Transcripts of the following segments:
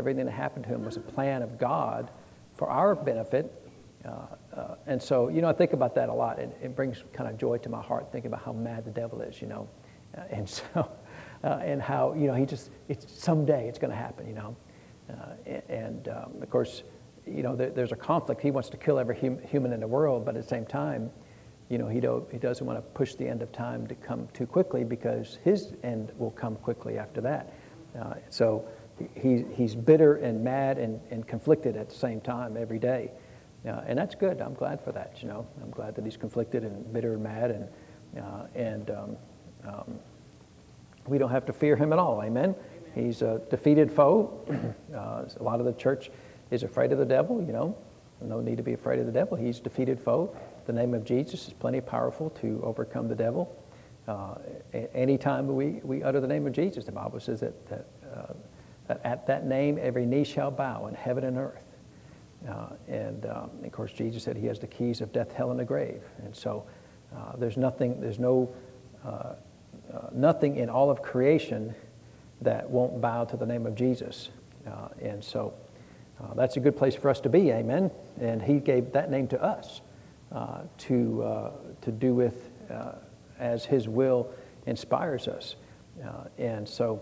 Everything that happened to him was a plan of God for our benefit. Uh, uh, and so, you know, I think about that a lot. It, it brings kind of joy to my heart thinking about how mad the devil is, you know. Uh, and so, uh, and how, you know, he just, it's someday it's going to happen, you know. Uh, and um, of course, you know, there, there's a conflict. He wants to kill every hum, human in the world, but at the same time, you know, he, don't he doesn't want to push the end of time to come too quickly because his end will come quickly after that. Uh, so he, he's bitter and mad and, and conflicted at the same time every day. Uh, and that's good. I'm glad for that, you know. I'm glad that he's conflicted and bitter and mad. And, uh, and um, um, we don't have to fear him at all. Amen. He's a defeated foe. Uh, a lot of the church is afraid of the devil, you know. No need to be afraid of the devil. He's defeated foe. The name of Jesus is plenty powerful to overcome the devil. Uh, anytime we, we utter the name of Jesus, the Bible says that, that, uh, that at that name every knee shall bow in heaven and earth. Uh, and um, of course, Jesus said he has the keys of death, hell, and the grave. And so uh, there's nothing, there's no, uh, uh, nothing in all of creation that won't bow to the name of Jesus. and so uh, that's a good place for us to be, amen. And He gave that name to us uh, to, uh, to do with uh, as His will inspires us. Uh, and so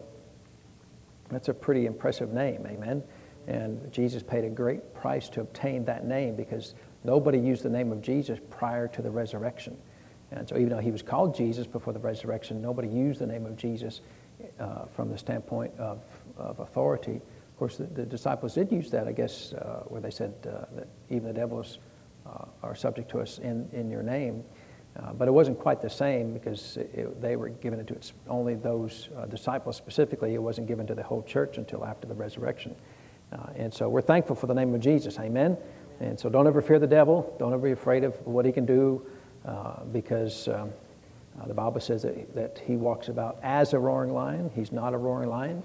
that's a pretty impressive name, amen. And Jesus paid a great price to obtain that name because nobody used the name of Jesus prior to the resurrection. And so, even though he was called Jesus before the resurrection, nobody used the name of Jesus uh, from the standpoint of, of authority of course, the, the disciples did use that, I guess, uh, where they said uh, that even the devils uh, are subject to us in, in your name. Uh, but it wasn't quite the same because it, they were given it to its, only those uh, disciples specifically. It wasn't given to the whole church until after the resurrection. Uh, and so we're thankful for the name of Jesus. Amen. And so don't ever fear the devil. Don't ever be afraid of what he can do because um, the Bible says that, that he walks about as a roaring lion. He's not a roaring lion.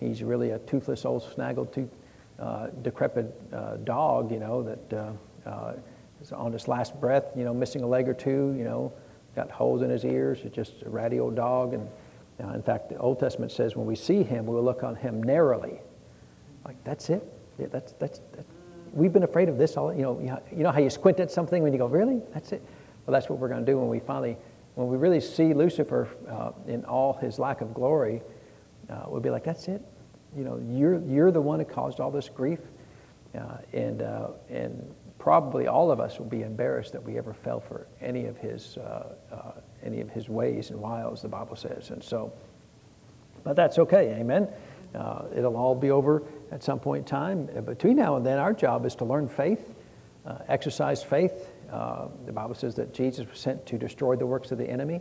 He's really a toothless, old, snaggled, tooth, uh, decrepit uh, dog, you know, that on his last breath, you know, missing a leg or two, you know, got holes in his ears. It's just a ratty old dog. And in fact, the Old Testament says when we see him, we'll look on him narrowly. Like, that's it? Yeah, that's, that's, that's, we've been afraid of this all, you know, you know how you squint at something when you go, really? That's it? Well, that's what we're going to do when we finally, when we really see Lucifer uh, in all his lack of glory, uh, we'll be like, that's it. You know, you're, you're the one who caused all this grief. Uh, and, uh, and probably all of us will be embarrassed that we ever fell for any of his, uh, uh, any of his ways and wiles, the Bible says. And so, but that's okay, amen. Uh, it'll all be over at some point in time. Between now and then, our job is to learn faith, exercise faith. the Bible says that Jesus was sent to destroy the works of the enemy.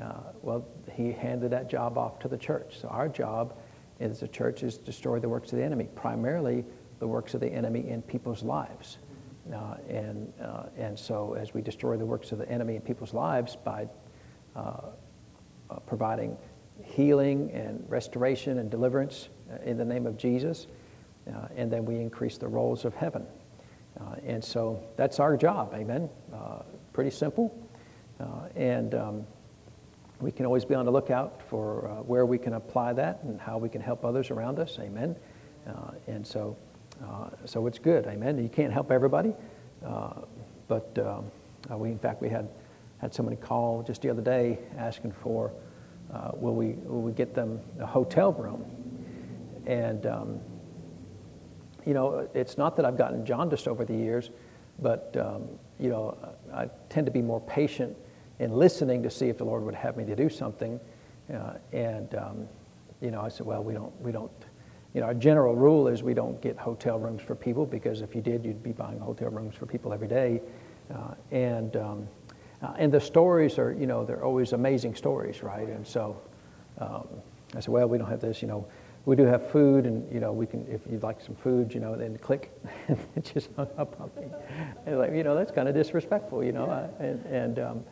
Uh, well, he handed that job off to the church. So our job as a church is to destroy the works of the enemy, primarily the works of the enemy in people's lives. Uh, and, uh, and so as we destroy the works of the enemy in people's lives by uh, uh, providing healing and restoration and deliverance in the name of Jesus, and then we increase the rolls of heaven. and so that's our job, amen? pretty simple. and um, we can always be on the lookout for uh, where we can apply that and how we can help others around us. Amen. Uh, and so, uh, so it's good. Amen. You can't help everybody, uh, but uh, we, in fact, we had had somebody call just the other day asking for uh, will we will we get them a hotel room, and um, you know it's not that I've gotten jaundiced over the years, but um, you know I tend to be more patient in listening to see if the Lord would have me to do something. Uh, and um, you know, I said, well, we don't, we don't. You know, our general rule is we don't get hotel rooms for people because if you did, you'd be buying hotel rooms for people every day. Uh, and um, uh, and the stories are, you know, they're always amazing stories, right? And so um, I said, well, we don't have this, you know. We do have food, and you know, we can. If you'd like some food, you know, then click. it just hung up on me. And like, you know, that's kind of disrespectful, you know. and and um,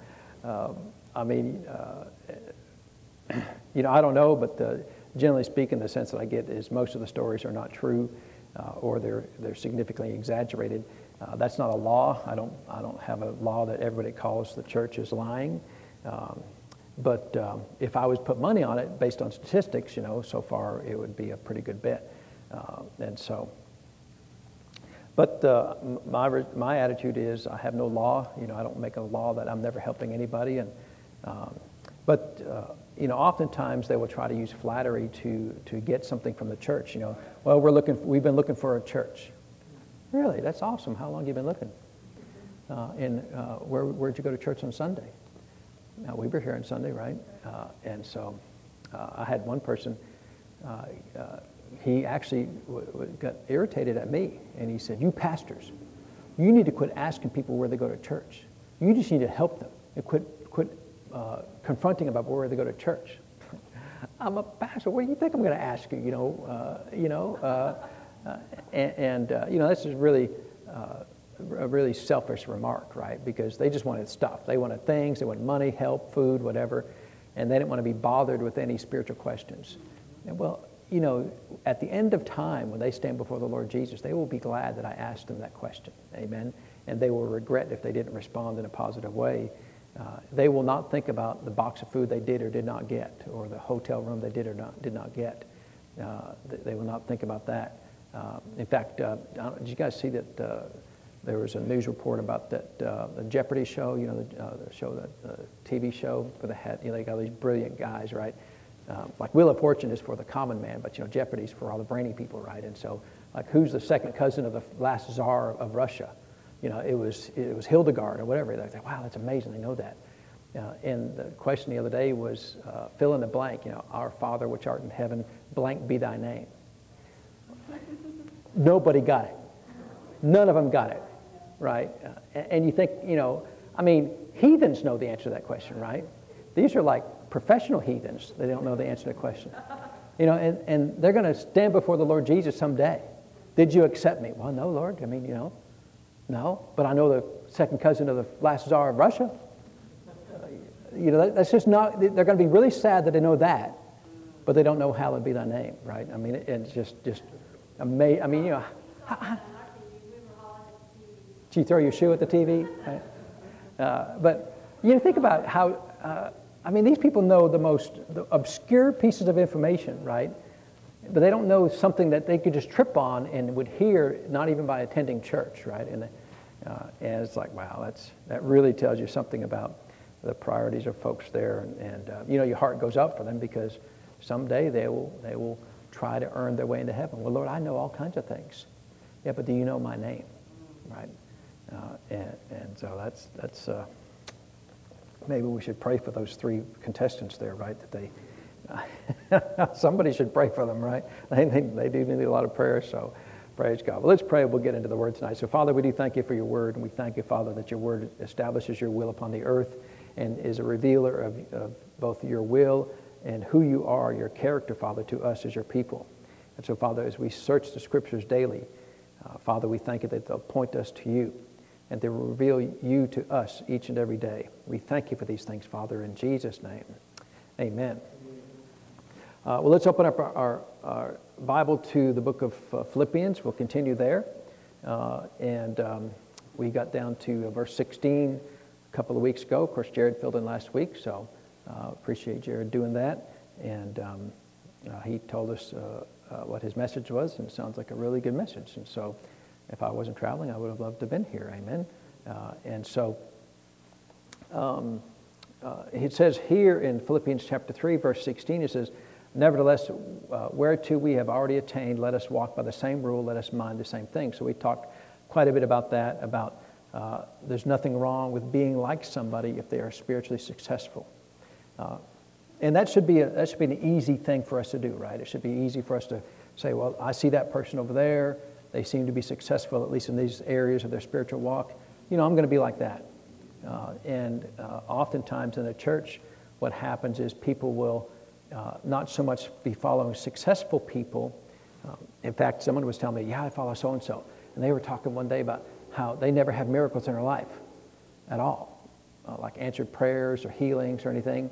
um, I mean, uh, you know, I don't know, but the, generally speaking, the sense that I get is most of the stories are not true uh, or they're, they're significantly exaggerated. Uh, that's not a law. I don't, I don't have a law that everybody calls the church is lying. Um, but um, if I was put money on it based on statistics, you know, so far it would be a pretty good bet. Uh, and so, but uh, my, my attitude is I have no law. You know, I don't make a law that I'm never helping anybody. And, um, but, uh, you know, oftentimes they will try to use flattery to, to get something from the church. You know, well, we're looking, we've been looking for a church. Really? That's awesome. How long have you been looking? Uh, and uh, where, where'd you go to church on Sunday? Now, we were here on Sunday, right? Uh, and so uh, I had one person, uh, uh, he actually w- w- got irritated at me, and he said, You pastors, you need to quit asking people where they go to church. You just need to help them and quit, quit confronting about where they go to church. I'm a pastor. What do you think I'm going to ask you? You know, uh, you know, uh, uh, and, and you know, this is really a really selfish remark, right? Because they just wanted stuff. They wanted things, they wanted money, help, food, whatever, and they didn't want to be bothered with any spiritual questions. And well, you know, at the end of time, when they stand before the Lord Jesus, they will be glad that I asked them that question. Amen. And they will regret if they didn't respond in a positive way. Uh, they will not think about the box of food they did or did not get, or the hotel room they did or not, did not get. Uh, they will not think about that. Uh, in fact, uh, did you guys see that uh, there was a news report about that the Jeopardy show, you know, the, the show, the TV show for the head. You know, they got these brilliant guys, right? Um, like Wheel of Fortune is for the common man, but you know, Jeopardy's for all the brainy people, right? And so, like, who's the second cousin of the last czar of Russia? You know, it was it was Hildegard or whatever. They say, wow, that's amazing. They know that. Uh, and the question the other day was uh, fill in the blank. You know, our Father which art in heaven, blank be thy name. Nobody got it. None of them got it right? Uh, and you think, you know, I mean, heathens know the answer to that question, right? These are like professional heathens. They don't know the answer to the question. You know, and, and they're going to stand before the Lord Jesus someday. Did you accept me? Well, no, Lord. I mean, you know, no. But I know the second cousin of the last czar of Russia. Uh, you know, that, that's just not, they're going to be really sad that they know that, but they don't know hallowed be thy name, right? I mean, it, it's just, just amazing. I mean, you know, you throw your shoe at the TV? Right? Uh, but you know, think about how, uh, I mean, these people know the most the obscure pieces of information, right? But they don't know something that they could just trip on and would hear, not even by attending church, right? And, uh, and it's like, wow, that's, that really tells you something about the priorities of folks there. And, and uh, you know, your heart goes up for them because someday they will, they will try to earn their way into heaven. Well, Lord, I know all kinds of things. Yeah, but do you know my name? Right? Uh, and, and so that's, that's uh, maybe we should pray for those three contestants there, right? That they, somebody should pray for them, right? They, they, they do need a lot of prayer, so praise God. Well, let's pray. We'll get into the word tonight. So, Father, we do thank you for your word, and we thank you, Father, that your word establishes your will upon the earth and is a revealer of, of both your will and who you are, your character, Father, to us as your people. And so, Father, as we search the scriptures daily, uh, Father, we thank you that they'll point us to you and they will reveal you to us each and every day. We thank you for these things, Father, in Jesus' name. Amen. Uh, well, let's open up our, our, our, Bible to the book of uh, Philippians. We'll continue there. Uh, and um, we got down to uh, verse 16 a couple of weeks ago. Of course, Jared filled in last week, so uh, appreciate Jared doing that. And um, uh, he told us what his message was, and it sounds like a really good message. And so if I wasn't traveling, I would have loved to have been here. Amen. And so um, it says here in Philippians chapter 3, verse 16, it says, Nevertheless, uh, whereto we have already attained, let us walk by the same rule, let us mind the same thing. So we talked quite a bit about that, about uh, there's nothing wrong with being like somebody if they are spiritually successful. Uh, and that should, be a, that should be an easy thing for us to do, right? It should be easy for us to say, well, I see that person over there. They seem to be successful, at least in these areas of their spiritual walk. You know, I'm going to be like that. Uh, and uh, oftentimes in a church, what happens is people will uh, not so much be following successful people. Um, in fact, someone was telling me, Yeah, I follow so and so. And they were talking one day about how they never have miracles in their life at all, uh, like answered prayers or healings or anything.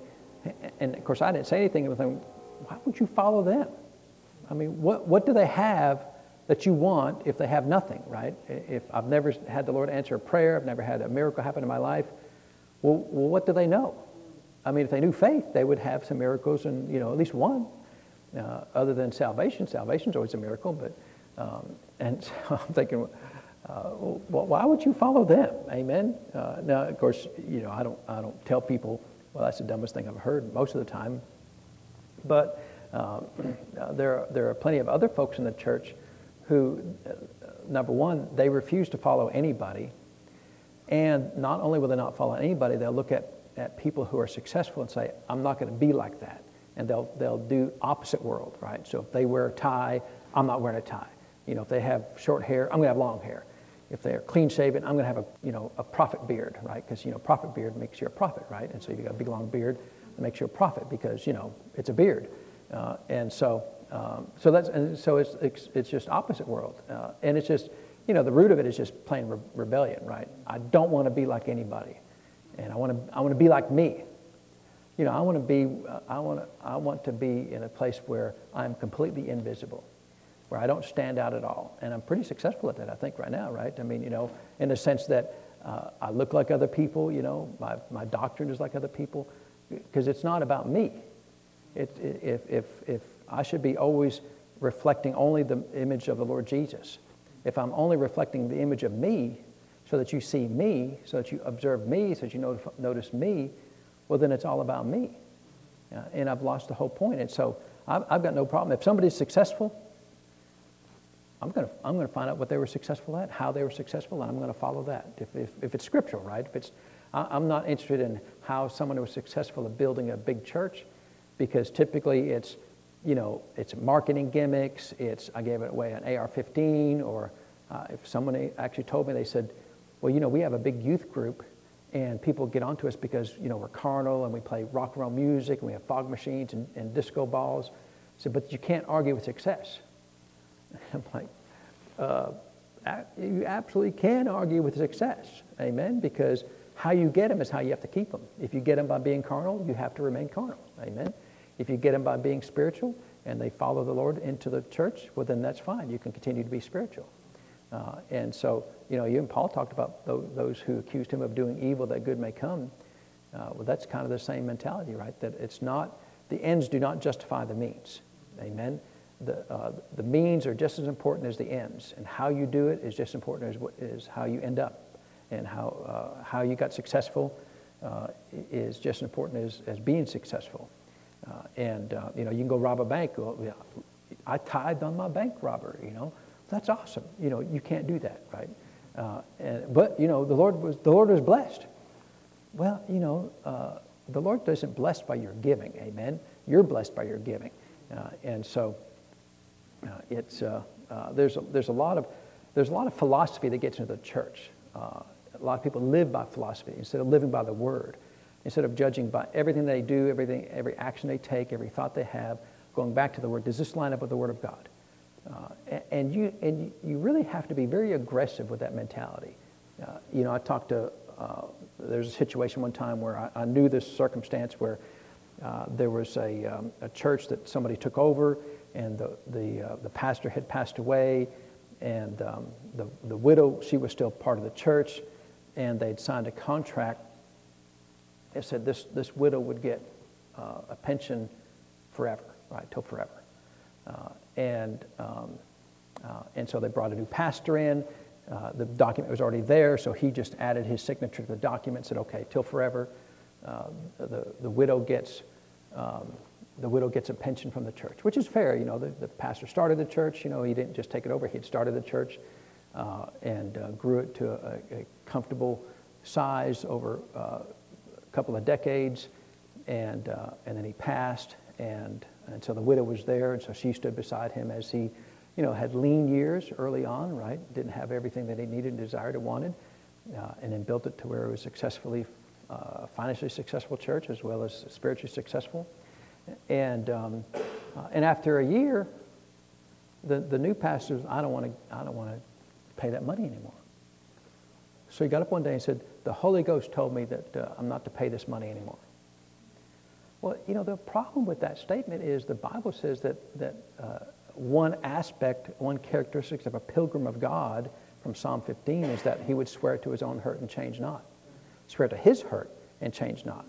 And of course, I didn't say anything with them. Why would you follow them? I mean, what, what do they have that you want if they have nothing, right? If I've never had the Lord answer a prayer, I've never had a miracle happen in my life, well, well what do they know? I mean, if they knew faith, they would have some miracles and, you know, at least one. uh, other than salvation. Salvation's always a miracle, but um, and so I'm thinking, uh, well, why would you follow them? Amen. Uh, now, of course, you know I don't I don't tell people, well, that's the dumbest thing I've heard most of the time, but um, there there are plenty of other folks in the church who, uh, number one, they refuse to follow anybody, and not only will they not follow anybody, they'll look at at people who are successful and say, I'm not going to be like that. And they'll, they'll do opposite world, right? So if they wear a tie, I'm not wearing a tie. You know, if they have short hair, I'm going to have long hair. If they're clean shaven, I'm going to have a, you know, a prophet beard, right? Because, you know, prophet beard makes you a prophet, right? And so you've got a big long beard that makes you a prophet because, you know, it's a beard. Uh, and so, um, so that's, and so it's, it's, it's just opposite world. Uh, and it's just, you know, the root of it is just plain re- rebellion, right? I don't want to be like anybody and I want to, I want to be like me. You know, I want to be, I want to, I want to be in a place where I'm completely invisible, where I don't stand out at all. And I'm pretty successful at that, I think, right now, right? I mean, you know, in the sense that uh, I look like other people, you know, my, my doctrine is like other people, because it's not about me. It, if, if, if I should be always reflecting only the image of the Lord Jesus, if I'm only reflecting the image of me, so that you see me, so that you observe me, so that you notice me, well, then it's all about me. Uh, and I've lost the whole point. And so I've, I've got no problem. If somebody's successful, I'm going to I'm to find out what they were successful at, how they were successful, and I'm going to follow that. If, if, if it's scriptural, right? If it's, I, am not interested in how someone was successful at building a big church, because typically it's, you know, it's marketing gimmicks. It's I gave it away an AR-15, or uh, if someone actually told me, they said, well, you know, we have a big youth group and people get onto us because, you know, we're carnal and we play rock and roll music and we have fog machines and, and disco balls. So, but you can't argue with success. I'm like, uh, you absolutely can argue with success. Amen? Because how you get them is how you have to keep them. If you get them by being carnal, you have to remain carnal. Amen? If you get them by being spiritual and they follow the Lord into the church, well, then that's fine. You can continue to be spiritual. Uh, and so, you know, even Paul talked about those who accused him of doing evil that good may come. Uh, well, that's kind of the same mentality, right? That it's not, the ends do not justify the means. Amen? The, uh, the means are just as important as the ends, and how you do it is just as important as, what, is how you end up. And how, uh, how you got successful uh, is just as important as, as being successful. Uh, and, you know, you can go rob a bank. Well, I tithed on my bank robbery, you know. That's awesome. You know, you can't do that, right? Uh, and, but you know, the Lord was the Lord was blessed. Well, you know, uh, the Lord doesn't bless by your giving. Amen. You're blessed by your giving, uh, and so uh, it's uh, uh, there's a, there's a lot of there's a lot of philosophy that gets into the church. a lot of people live by philosophy instead of living by the Word. Instead of judging by everything they do, everything, every action they take, every thought they have, going back to the Word. Does this line up with the Word of God? Uh, and, you, and you really have to be very aggressive with that mentality. Uh, you know, I talked to, uh, there's a situation one time where I, I knew this circumstance where uh, there was a, um, a church that somebody took over and the, the, uh, the pastor had passed away and um, the, the widow, she was still part of the church and they'd signed a contract that said this, this widow would get uh, a pension forever, right, till forever. And, um, uh, and so they brought a new pastor in. Uh, the document was already there, so he just added his signature to the document, said, okay, till forever. Uh, the, the widow gets um, the widow gets a pension from the church, which is fair. You know, the, the pastor started the church. You know, he didn't just take it over. He had started the church uh, and uh, grew it to a, a comfortable size over uh, a couple of decades, and uh, and then he passed, and and so the widow was there, and so she stood beside him as he, you know, had lean years early on, right? Didn't have everything that he needed, desired, and wanted, uh, and then built it to where it was successfully, uh, financially successful church as well as spiritually successful. And um, uh, and after a year, the, the new pastor, I don't want to, I don't want to pay that money anymore. So he got up one day and said, the Holy Ghost told me that uh, I'm not to pay this money anymore. Well, you know, the problem with that statement is the Bible says that, that uh, one aspect, one characteristic of a pilgrim of God from Psalm 15 is that he would swear to his own hurt and change not. Swear to his hurt and change not.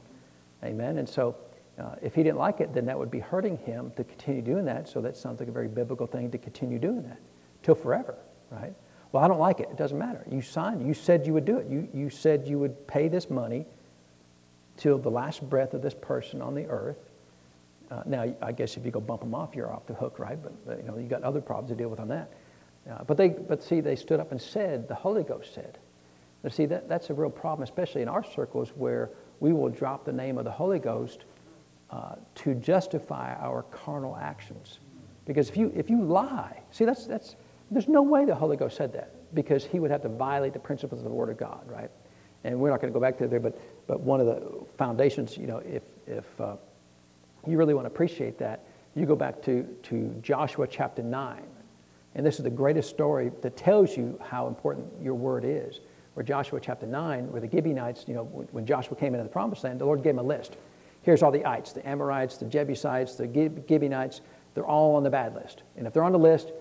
Amen. And so Uh, if he didn't like it, then that would be hurting him to continue doing that. So that sounds like a very biblical thing to continue doing that till forever, right? Well, I don't like it. It doesn't matter. You signed. You said you would do it. You, you said you would pay this money till the last breath of this person on the earth. Uh, now, I guess if you go bump them off, you're off the hook, right? But, you know, you got other problems to deal with on that. Uh, but they, but see, they stood up and said, the Holy Ghost said. But see, that, that's a real problem, especially in our circles where we will drop the name of the Holy Ghost uh, to justify our carnal actions. Because if you, if you lie, see, that's, that's, there's no way the Holy Ghost said that because he would have to violate the principles of the Word of God, right? And we're not going to go back to there, but, but one of the foundations, you know, if, if uh, you really want to appreciate that, you go back to, to Joshua chapter 9. And this is the greatest story that tells you how important your word is. Where Joshua chapter 9, where the Gibeonites, you know, when Joshua came into the promised land, the Lord gave him a list. Here's all the ites, the Amorites, the Jebusites, the Gibeonites, they're all on the bad list. And if they're on the list,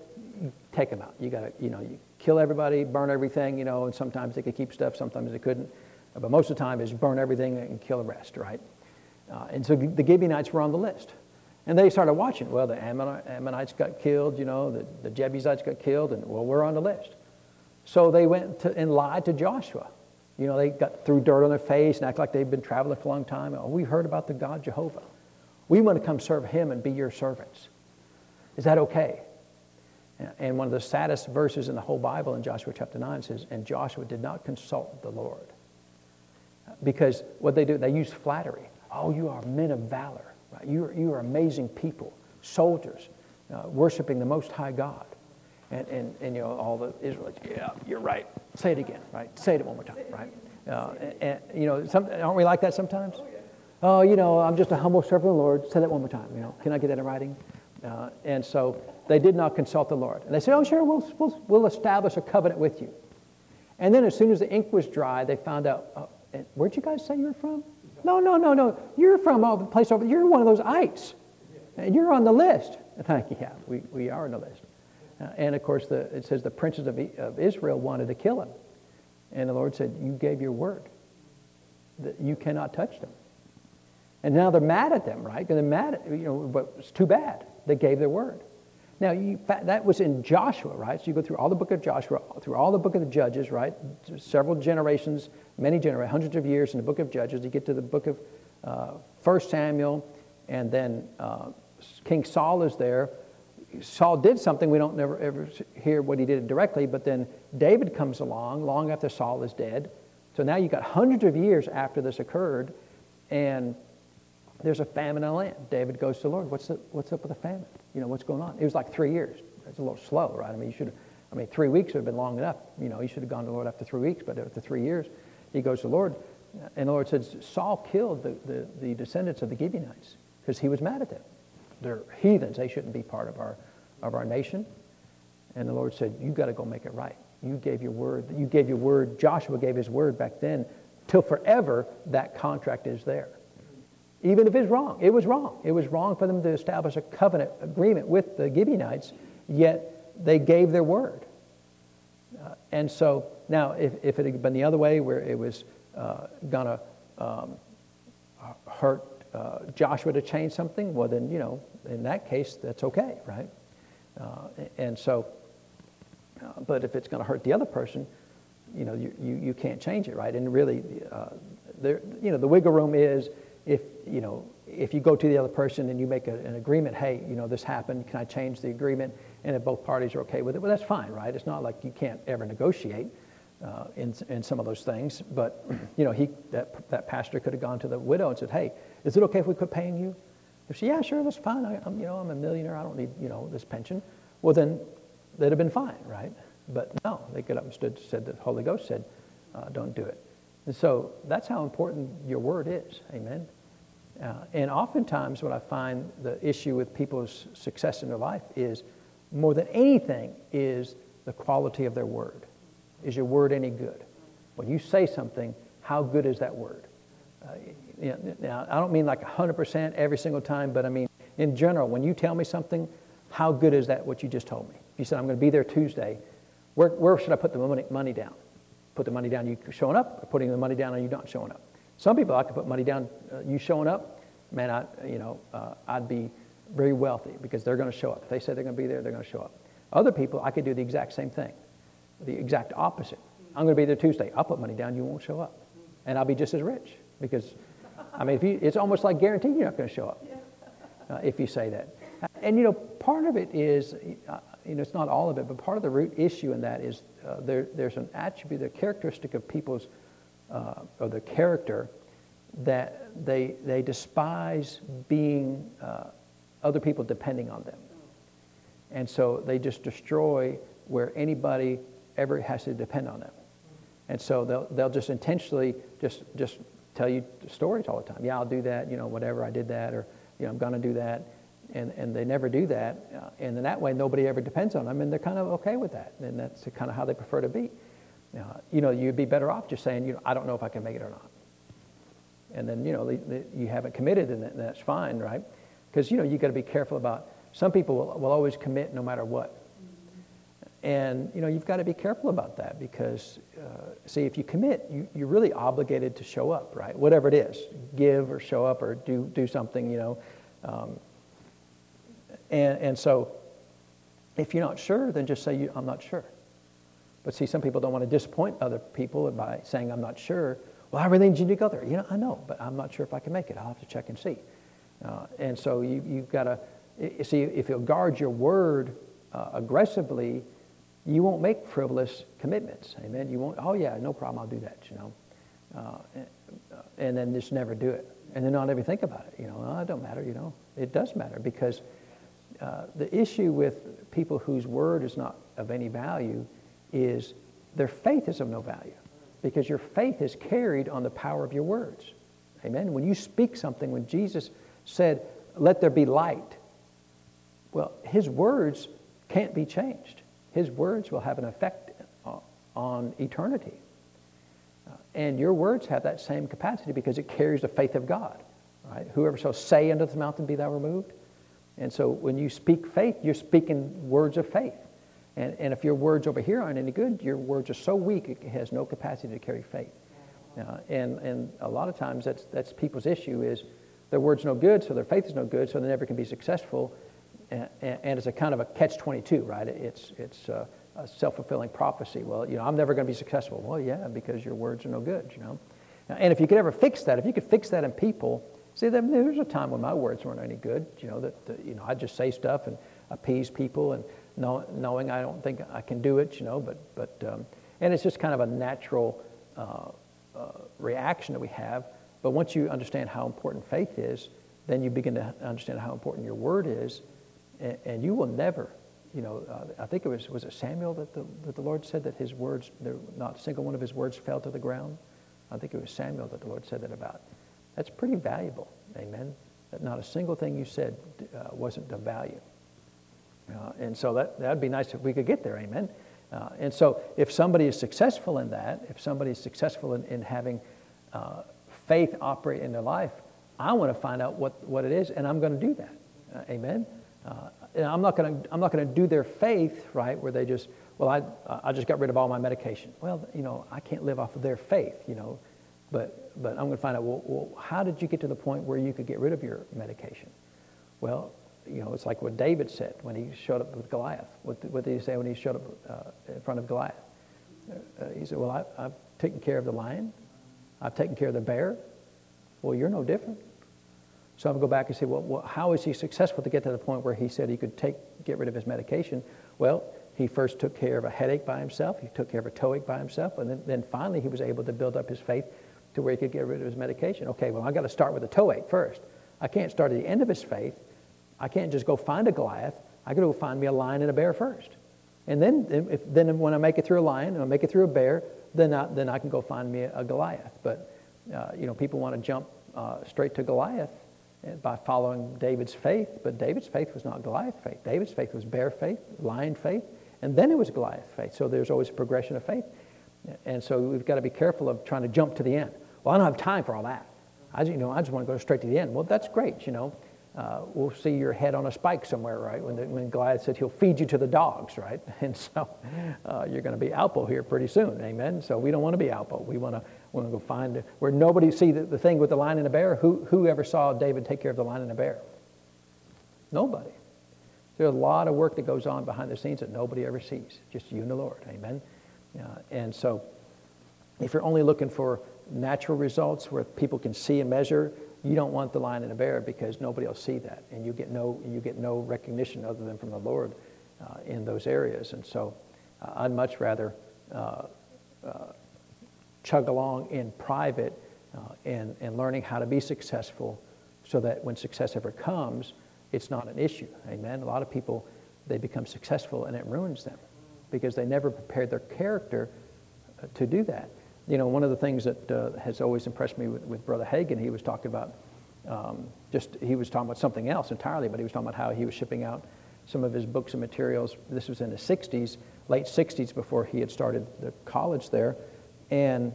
take them out. You got to, you know, you kill everybody, burn everything, you know, and sometimes they could keep stuff, sometimes they couldn't. But most of the time is burn everything and kill the rest, right? Uh, and so the Gibeonites were on the list. And they started watching. Well, the Ammonites got killed, you know, the, the Jebusites got killed, and well, we're on the list. So they went to, and lied to Joshua. You know, they got threw dirt on their face and act like they've been traveling for a long time. Oh, we heard about the God Jehovah. We want to come serve him and be your servants. Is that okay? And one of the saddest verses in the whole Bible in Joshua chapter 9 says, And Joshua did not consult the Lord. Because what they do, they use flattery. Oh, you are men of valor. Right? You, are, you are amazing people, soldiers, uh, worshiping the Most High God. And, and, and, you know, all the Israelites, yeah, you're right. Say it again, right? Say it one more time, right? Uh, and, and, you know, some, aren't we like that sometimes? Oh, you know, I'm just a humble servant of the Lord. Say that one more time. You know, can I get that in writing? Uh, and so they did not consult the Lord. And they said, oh, sure, we'll, we'll, we'll establish a covenant with you. And then as soon as the ink was dry, they found out, uh, where'd you guys say you're from? No, no, no, no. You're from a place over You're one of those ites. And you're on the list. Thank you. Yeah, we, we are on the list. Uh, and of course, the, it says the princes of, of Israel wanted to kill him. And the Lord said, You gave your word that you cannot touch them. And now they're mad at them, right? They're mad at, you know, but it's too bad. They gave their word. Now, you, that was in Joshua, right? So you go through all the book of Joshua, through all the book of the Judges, right? Several generations, many generations, hundreds of years in the book of Judges. You get to the book of uh, 1 Samuel, and then uh, King Saul is there. Saul did something, we don't never ever hear what he did directly, but then David comes along long after Saul is dead. So now you've got hundreds of years after this occurred, and there's a famine in the land. David goes to the Lord, what's, the, what's up with the famine? You know, what's going on? It was like three years. It's a little slow, right? I mean, you should I mean, three weeks would have been long enough. You know, you should have gone to the Lord after three weeks, but after three years, he goes to the Lord. And the Lord says, Saul killed the, the, the descendants of the Gibeonites because he was mad at them. They're heathens. They shouldn't be part of our, of our nation. And the Lord said, you've got to go make it right. You gave your word. You gave your word. Joshua gave his word back then. Till forever, that contract is there even if it's wrong. It was wrong. It was wrong for them to establish a covenant agreement with the Gibeonites, yet they gave their word. Uh, and so now, if, if it had been the other way, where it was uh, going to um, hurt uh, Joshua to change something, well, then, you know, in that case, that's okay, right? Uh, and so, uh, but if it's going to hurt the other person, you know, you, you, you can't change it, right? And really, uh, there, you know, the wiggle room is if you know if you go to the other person and you make a, an agreement, hey, you know this happened, can I change the agreement? And if both parties are okay with it, well, that's fine, right? It's not like you can't ever negotiate uh, in in some of those things. But you know, he that that pastor could have gone to the widow and said, hey, is it okay if we quit paying you? If she, yeah, sure, that's fine. I, am you know I'm a millionaire. I don't need you know this pension. Well, then they'd have been fine, right? But no, they got up and stood, said the Holy Ghost said, uh, don't do it. And so that's how important your word is. Amen. Uh, and oftentimes, what I find the issue with people's success in their life is more than anything is the quality of their word. Is your word any good? When you say something, how good is that word? Uh, you know, now, I don't mean like 100% every single time, but I mean in general, when you tell me something, how good is that what you just told me? If you said, I'm going to be there Tuesday, where, where should I put the money, money down? Put the money down, you showing up, or putting the money down, or you not showing up? Some people like to put money down, uh, you showing up, man, I, you know, uh, I'd be very wealthy because they're going to show up. If they say they're going to be there, they're going to show up. Other people, I could do the exact same thing, the exact opposite. I'm going to be there Tuesday. I'll put money down, you won't show up. And I'll be just as rich because, I mean, you, it's almost like guaranteed you're not going to show up uh, if you say that. And, you know, part of it is, uh, you know, it's not all of it, but part of the root issue in that is uh, there, there's an attribute, a characteristic of people's, uh, or their character, that they, they despise being uh, other people depending on them. And so they just destroy where anybody ever has to depend on them. And so they'll, they'll just intentionally just, just tell you stories all the time. Yeah, I'll do that, you know, whatever, I did that, or, you know, I'm going to do that. And, and they never do that. Uh, and in that way, nobody ever depends on them, and they're kind of okay with that. And that's kind of how they prefer to be. Uh, you know, you'd be better off just saying, you know, I don't know if I can make it or not. And then, you know, the, the, you haven't committed, and that's fine, right? Because, you know, you've got to be careful about, some people will, will always commit no matter what. And you know, you've got to be careful about that because, uh, see, if you commit, you, you're really obligated to show up, right? Whatever it is, give or show up or do, do something, you know. Um, and, and so, if you're not sure, then just say, I'm not sure. But see, some people don't want to disappoint other people by saying, I'm not sure. Well, I really need you to go there. You know, I know, but I'm not sure if I can make it. I'll have to check and see. Uh, and so you, you've got to, see, if you'll guard your word uh, aggressively, you won't make frivolous commitments. Amen. You won't, oh, yeah, no problem, I'll do that, you know. Uh, and then just never do it. And then not ever think about it. You know, oh, it don't matter, you know. It does matter because uh, the issue with people whose word is not of any value is their faith is of no value because your faith is carried on the power of your words. Amen. When you speak something, when Jesus said, Let there be light, well, his words can't be changed. His words will have an effect on eternity. Uh, and your words have that same capacity because it carries the faith of God. Right? Whoever shall say unto the mountain, Be thou removed. And so when you speak faith, you're speaking words of faith. And, and if your words over here aren't any good, your words are so weak it has no capacity to carry faith. Uh, and, and a lot of times that's, that's people's issue is their word's no good, so their faith is no good, so they never can be successful and, and it's a kind of a catch-22, right? It's, it's a, a self-fulfilling prophecy. Well, you know, I'm never going to be successful. Well, yeah, because your words are no good, you know. And if you could ever fix that, if you could fix that in people, see, there was a time when my words weren't any good, you know, that, that you know, I just say stuff and appease people and know, knowing I don't think I can do it, you know, but, but um, and it's just kind of a natural uh, uh, reaction that we have. But once you understand how important faith is, then you begin to understand how important your word is, and, and you will never, you know, uh, I think it was, was it Samuel that the, that the Lord said that his words, not a single one of his words fell to the ground? I think it was Samuel that the Lord said that about. That's pretty valuable, amen? That not a single thing you said uh, wasn't of value. Uh, and so that that'd be nice if we could get there, amen? Uh, and so if somebody is successful in that, if somebody is successful in, in having uh, faith operate in their life, I want to find out what, what it is, and I'm going to do that. Uh, amen? Uh, I'm not going to I'm not going to do their faith right where they just well I I just got rid of all my medication. Well, you know I can't live off of their faith, you know, but but I'm going to find out well, well how did you get to the point where you could get rid of your medication? Well, you know it's like what David said when he showed up with Goliath. What, what did he say when he showed up uh, in front of Goliath? Uh, he said, well I, I've taken care of the lion, I've taken care of the bear. Well, you're no different. So to go back and say, well, well, how is he successful to get to the point where he said he could take, get rid of his medication? Well, he first took care of a headache by himself. He took care of a toeache by himself. And then, then finally, he was able to build up his faith to where he could get rid of his medication. Okay, well, I've got to start with the toeache first. I can't start at the end of his faith. I can't just go find a Goliath. I got to go find me a lion and a bear first. And then, if, then when I make it through a lion and I make it through a bear, then I, then I can go find me a, a Goliath. But, uh, you know, people want to jump uh, straight to Goliath by following David's faith, but David's faith was not Goliath faith. David's faith was bear faith, lion faith, and then it was Goliath faith. So there's always a progression of faith. And so we've got to be careful of trying to jump to the end. Well, I don't have time for all that. I, you know, I just want to go straight to the end. Well, that's great, you know. uh, we'll see your head on a spike somewhere, right? When, the, when Goliath said he'll feed you to the dogs, right? And so uh, you're going to be Alpo here pretty soon, amen? So we don't want to be Alpo. We want to we want to go find it. where nobody see the, the thing with the lion and the bear. Who, who ever saw David take care of the lion and the bear? Nobody. There's a lot of work that goes on behind the scenes that nobody ever sees, just you and the Lord, amen? Uh, and so if you're only looking for natural results where people can see and measure, you don't want the lion and the bear because nobody will see that, and you get no you get no recognition other than from the Lord uh, in those areas. And so, uh, I'd much rather uh, uh chug along in private uh, and and learning how to be successful, so that when success ever comes, it's not an issue. Amen. A lot of people they become successful and it ruins them because they never prepared their character uh, to do that you know, one of the things that uh, has always impressed me with, with Brother Hagin, he was talking about um, just, he was talking about something else entirely, but he was talking about how he was shipping out some of his books and materials. This was in the 60s, late 60s, before he had started the college there. And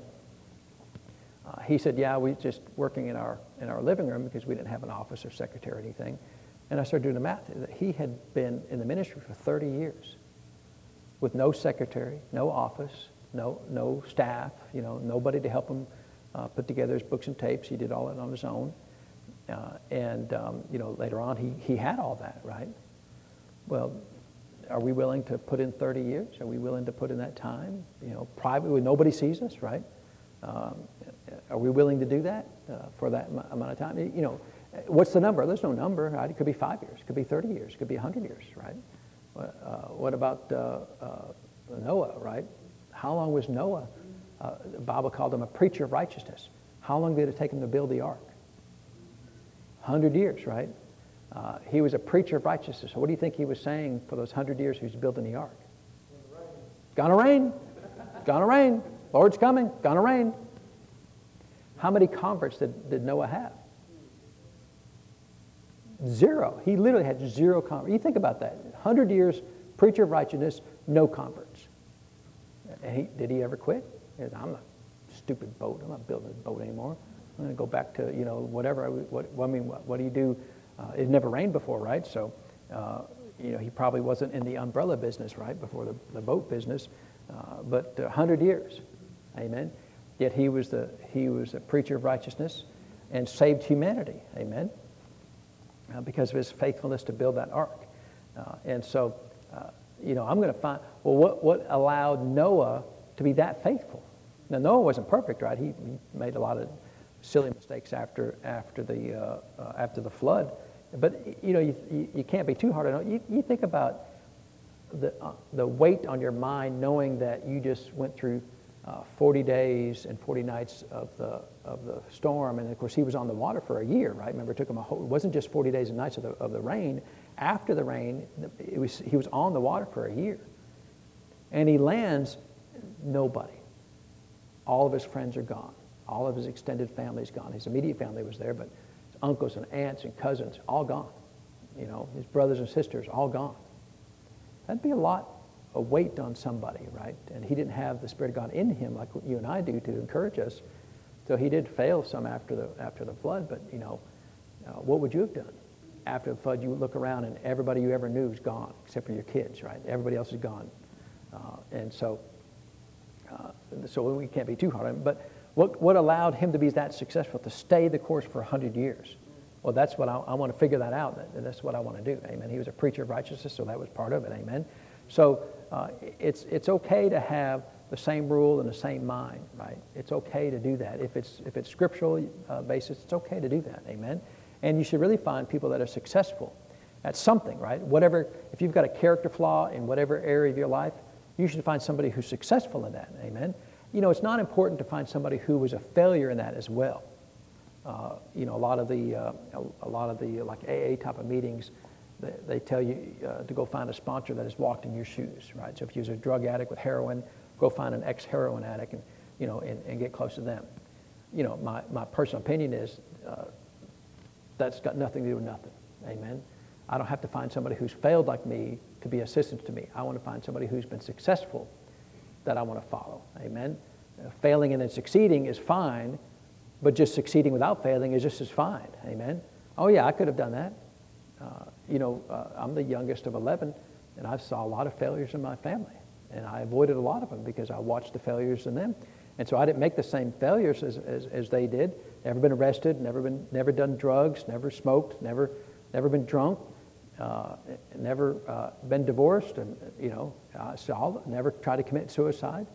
uh, he said, yeah, we just working in our, in our living room because we didn't have an office or secretary or anything. And I started doing the math. He had been in the ministry for 30 years with no secretary, no office, no, no staff, you know, nobody to help him uh, put together his books and tapes. He did all that on his own. Uh, and, um, you know, later on, he, he had all that, right? Well, are we willing to put in 30 years? Are we willing to put in that time? You know, private, privately, nobody sees us, right? Um, are we willing to do that uh, for that amount of time? You know, what's the number? There's no number. Right? It could be five years. It could be 30 years. It could be 100 years, right? Uh, what about uh, uh, Noah, right? How long was Noah? Uh, the Bible called him a preacher of righteousness. How long did it take him to build the ark? 100 years, right? Uh, he was a preacher of righteousness. So what do you think he was saying for those 100 years he was building the ark? Gonna rain. Gonna rain. Lord's coming. Gonna rain. How many converts did, did Noah have? Zero. He literally had zero converts. You think about that. 100 years, preacher of righteousness, no converts. And he, did he ever quit? He said, I'm a stupid boat. I'm not building a boat anymore. I'm going to go back to, you know, whatever. I, what, I mean, what, what do you do? Uh, it never rained before, right? So, uh, you know, he probably wasn't in the umbrella business, right, before the, the boat business. Uh, but 100 years, amen. Yet he was, the, he was a preacher of righteousness and saved humanity, amen, uh, because of his faithfulness to build that ark. Uh, and so, uh, you know, I'm going to find, well, what, what allowed Noah to be that faithful? Now, Noah wasn't perfect, right? He, he made a lot of silly mistakes after, after, the, after the flood. But, you know, you, you, you can't be too hard on it. You, you think about the, uh, the weight on your mind knowing that you just went through uh, 40 days and 40 nights of the, of the storm. And of course, he was on the water for a year, right? Remember, it took him a whole, it wasn't just 40 days and nights of the, of the rain. After the rain, it was, he was on the water for a year. And he lands, nobody. All of his friends are gone. All of his extended family is gone. His immediate family was there, but uncles and aunts and cousins, all gone. You know, his brothers and sisters, all gone. That'd be a lot of weight on somebody, right? And he didn't have the Spirit of God in him like you and I do to encourage us. So he did fail some after the, after the flood, but, you know, uh, what would you have done? After the flood, you look around and everybody you ever knew is gone, except for your kids, right? Everybody else is gone. Uh, and so, uh, so we can't be too hard on him. But what, what allowed him to be that successful, to stay the course for 100 years? Well, that's what I, I want to figure that out. and That's what I want to do. Amen. He was a preacher of righteousness, so that was part of it. Amen. So uh, it's, it's okay to have the same rule and the same mind, right? It's okay to do that. If it's, if it's scriptural uh, basis, it's okay to do that. Amen. And you should really find people that are successful at something, right? Whatever, if you've got a character flaw in whatever area of your life, you should find somebody who's successful in that. Amen. You know, it's not important to find somebody who was a failure in that as well. Uh, you know, a lot of the, uh, a, lot of the like AA type of meetings, they, they tell you uh, to go find a sponsor that has walked in your shoes, right? So if you're a drug addict with heroin, go find an ex-heroin addict and, you know, and, and get close to them. You know, my, my personal opinion is uh, that's got nothing to do with nothing. Amen. I don't have to find somebody who's failed like me to be assistance to me. I want to find somebody who's been successful that I want to follow. Amen. Failing and then succeeding is fine, but just succeeding without failing is just as fine. Amen. Oh, yeah, I could have done that. Uh, you know, uh, I'm the youngest of 11, and I saw a lot of failures in my family. And I avoided a lot of them because I watched the failures in them. And so I didn't make the same failures as, as, as they did. Never been arrested, never, been, never done drugs, never smoked, never, never been drunk, uh, never uh, been divorced, and, you know, saw, never tried to commit suicide.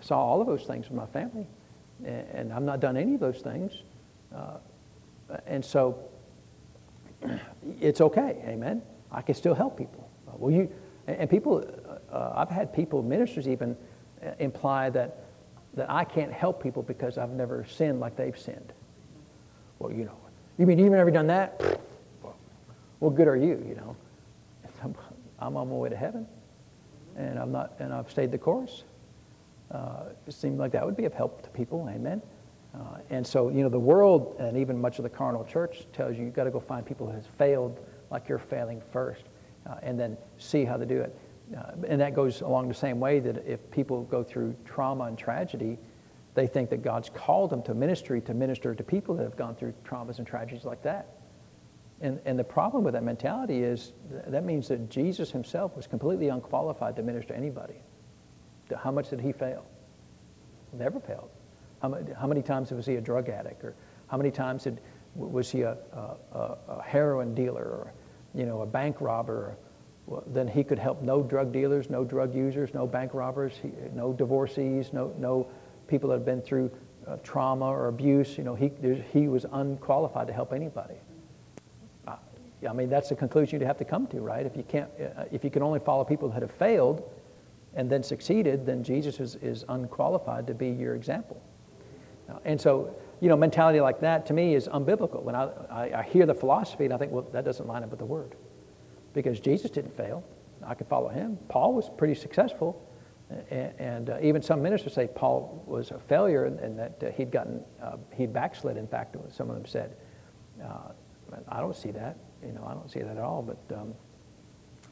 I saw all of those things in my family. And, and I've not done any of those things. Uh, and so it's okay, amen. I can still help people. Well, you, and people, uh, I've had people, ministers even, uh, imply that, that I can't help people because I've never sinned like they've sinned. Well, you know, you mean you've never done that? Well, good are you, you know. I'm on my way to heaven, and I'm not, and I've stayed the course. Uh, it seemed like that would be of help to people, amen. Uh, and so, you know, the world and even much of the carnal church tells you you've got to go find people who has failed like you're failing first uh, and then see how to do it. Uh, and that goes along the same way that if people go through trauma and tragedy, they think that God's called them to ministry to minister to people that have gone through traumas and tragedies like that. And, and the problem with that mentality is that means that Jesus himself was completely unqualified to minister to anybody. How much did he fail? Never failed. How many, how many times was he a drug addict? Or how many times did, was he a, a, a heroin dealer or you know, a bank robber? Well, then he could help no drug dealers, no drug users, no bank robbers, he, no divorcees, no, no people that have been through uh, trauma or abuse. You know, he, he was unqualified to help anybody. Uh, I mean, that's the conclusion you'd have to come to, right? If you, can't, uh, if you can only follow people that have failed and then succeeded, then Jesus is, is unqualified to be your example. And so, you know, mentality like that to me is unbiblical. When I, I, I, hear the philosophy and I think, well, that doesn't line up with the word. Because Jesus didn't fail. I could follow him. Paul was pretty successful. And, and uh, even some ministers say Paul was a failure and, and that uh, he'd gotten, uh, he'd backslid, in fact, some of them said. Uh, I don't see that. You know, I don't see that at all. But um,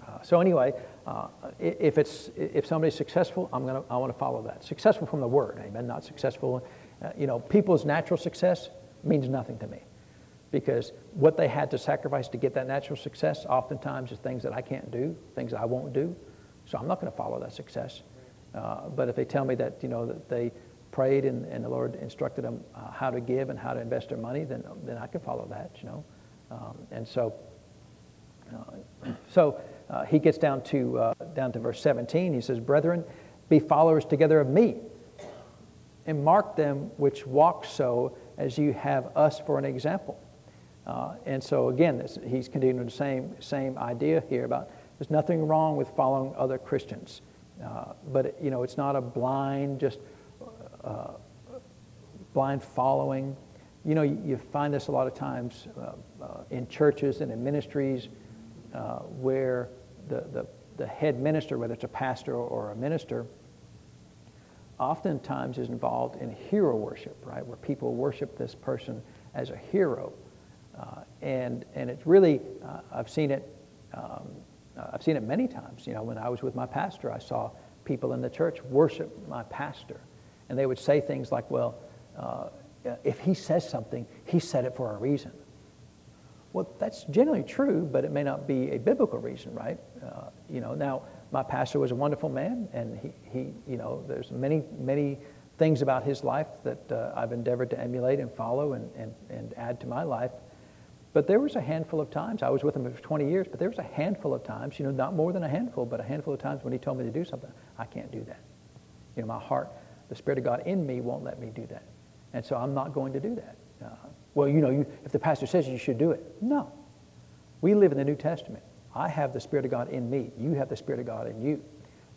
uh, so anyway, uh, if it's if somebody's successful, I'm gonna I want to follow that. Successful from the word, amen. Not successful uh, you know, people's natural success means nothing to me because what they had to sacrifice to get that natural success oftentimes is things that I can't do, things I won't do. So I'm not going to follow that success. Uh, but if they tell me that, you know, that they prayed and, and the Lord instructed them uh, how to give and how to invest their money, then, then I can follow that, you know. Um, and so, uh, so uh, he gets down to, uh, down to verse 17. He says, Brethren, be followers together of me and mark them which walk so as you have us for an example. Uh, and so again, this, he's continuing the same, same idea here about there's nothing wrong with following other Christians. Uh, but, you know, it's not a blind, just uh, blind following. You know, you, you, find this a lot of times in churches and in ministries uh, where the, the, the head minister, whether it's a pastor or a minister, oftentimes is involved in hero worship, right, where people worship this person as a hero. Uh, and, and it's really, uh, I've seen it, um, uh, I've seen it many times. You know, when I was with my pastor, I saw people in the church worship my pastor. And they would say things like, well, uh, if he says something, he said it for a reason. Well, that's generally true, but it may not be a biblical reason, right? Uh, you know, now, my pastor was a wonderful man, and he, he you know, there's many, many things about his life that uh, I've endeavored to emulate and follow and, and, and add to my life. But there was a handful of times, I was with him for 20 years, but there was a handful of times, you know, not more than a handful, but a handful of times when he told me to do something, I can't do that. You know, my heart, the Spirit of God in me won't let me do that. And so I'm not going to do that. Uh, well, you know, you, if the pastor says you should do it, no. We live in the New Testament. I have the Spirit of God in me. You have the Spirit of God in you.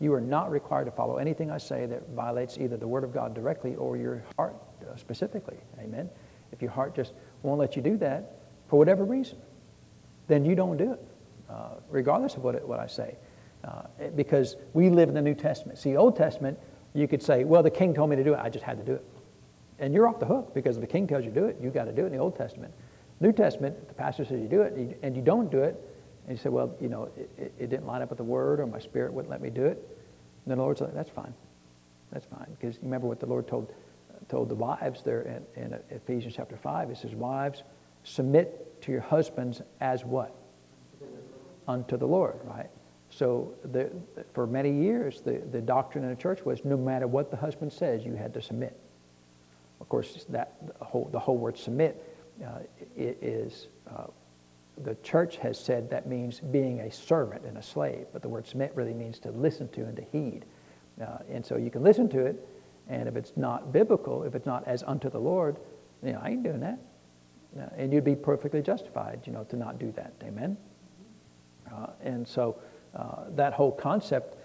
You are not required to follow anything I say that violates either the Word of God directly or your heart uh, specifically. Amen. If your heart just won't let you do that for whatever reason, then you don't do it, uh, regardless of what, it, what I say. Uh, because we live in the New Testament. See, Old Testament, you could say, well, the king told me to do it, I just had to do it. And you're off the hook because if the king tells you to do it, you've got to do it in the Old Testament. New Testament, the pastor says you do it and you don't do it, and you say, well, you know, it, it, didn't line up with the word or my spirit wouldn't let me do it. And then the Lord said, that's fine. That's fine. Because you remember what the Lord told, told the wives there in, in Ephesians chapter 5. He says, wives, submit to your husbands as what? unto the Lord, right? So the, for many years, the, the doctrine in the church was no matter what the husband says, you had to submit. Of course, that the whole, the whole word submit uh, is, uh, the church has said that means being a servant and a slave, but the word submit really means to listen to and to heed. Uh, and so you can listen to it, and if it's not biblical, if it's not as unto the Lord, you know, I ain't doing that. Uh, and you'd be perfectly justified, you know, to not do that. Amen? Uh, and so uh, that whole concept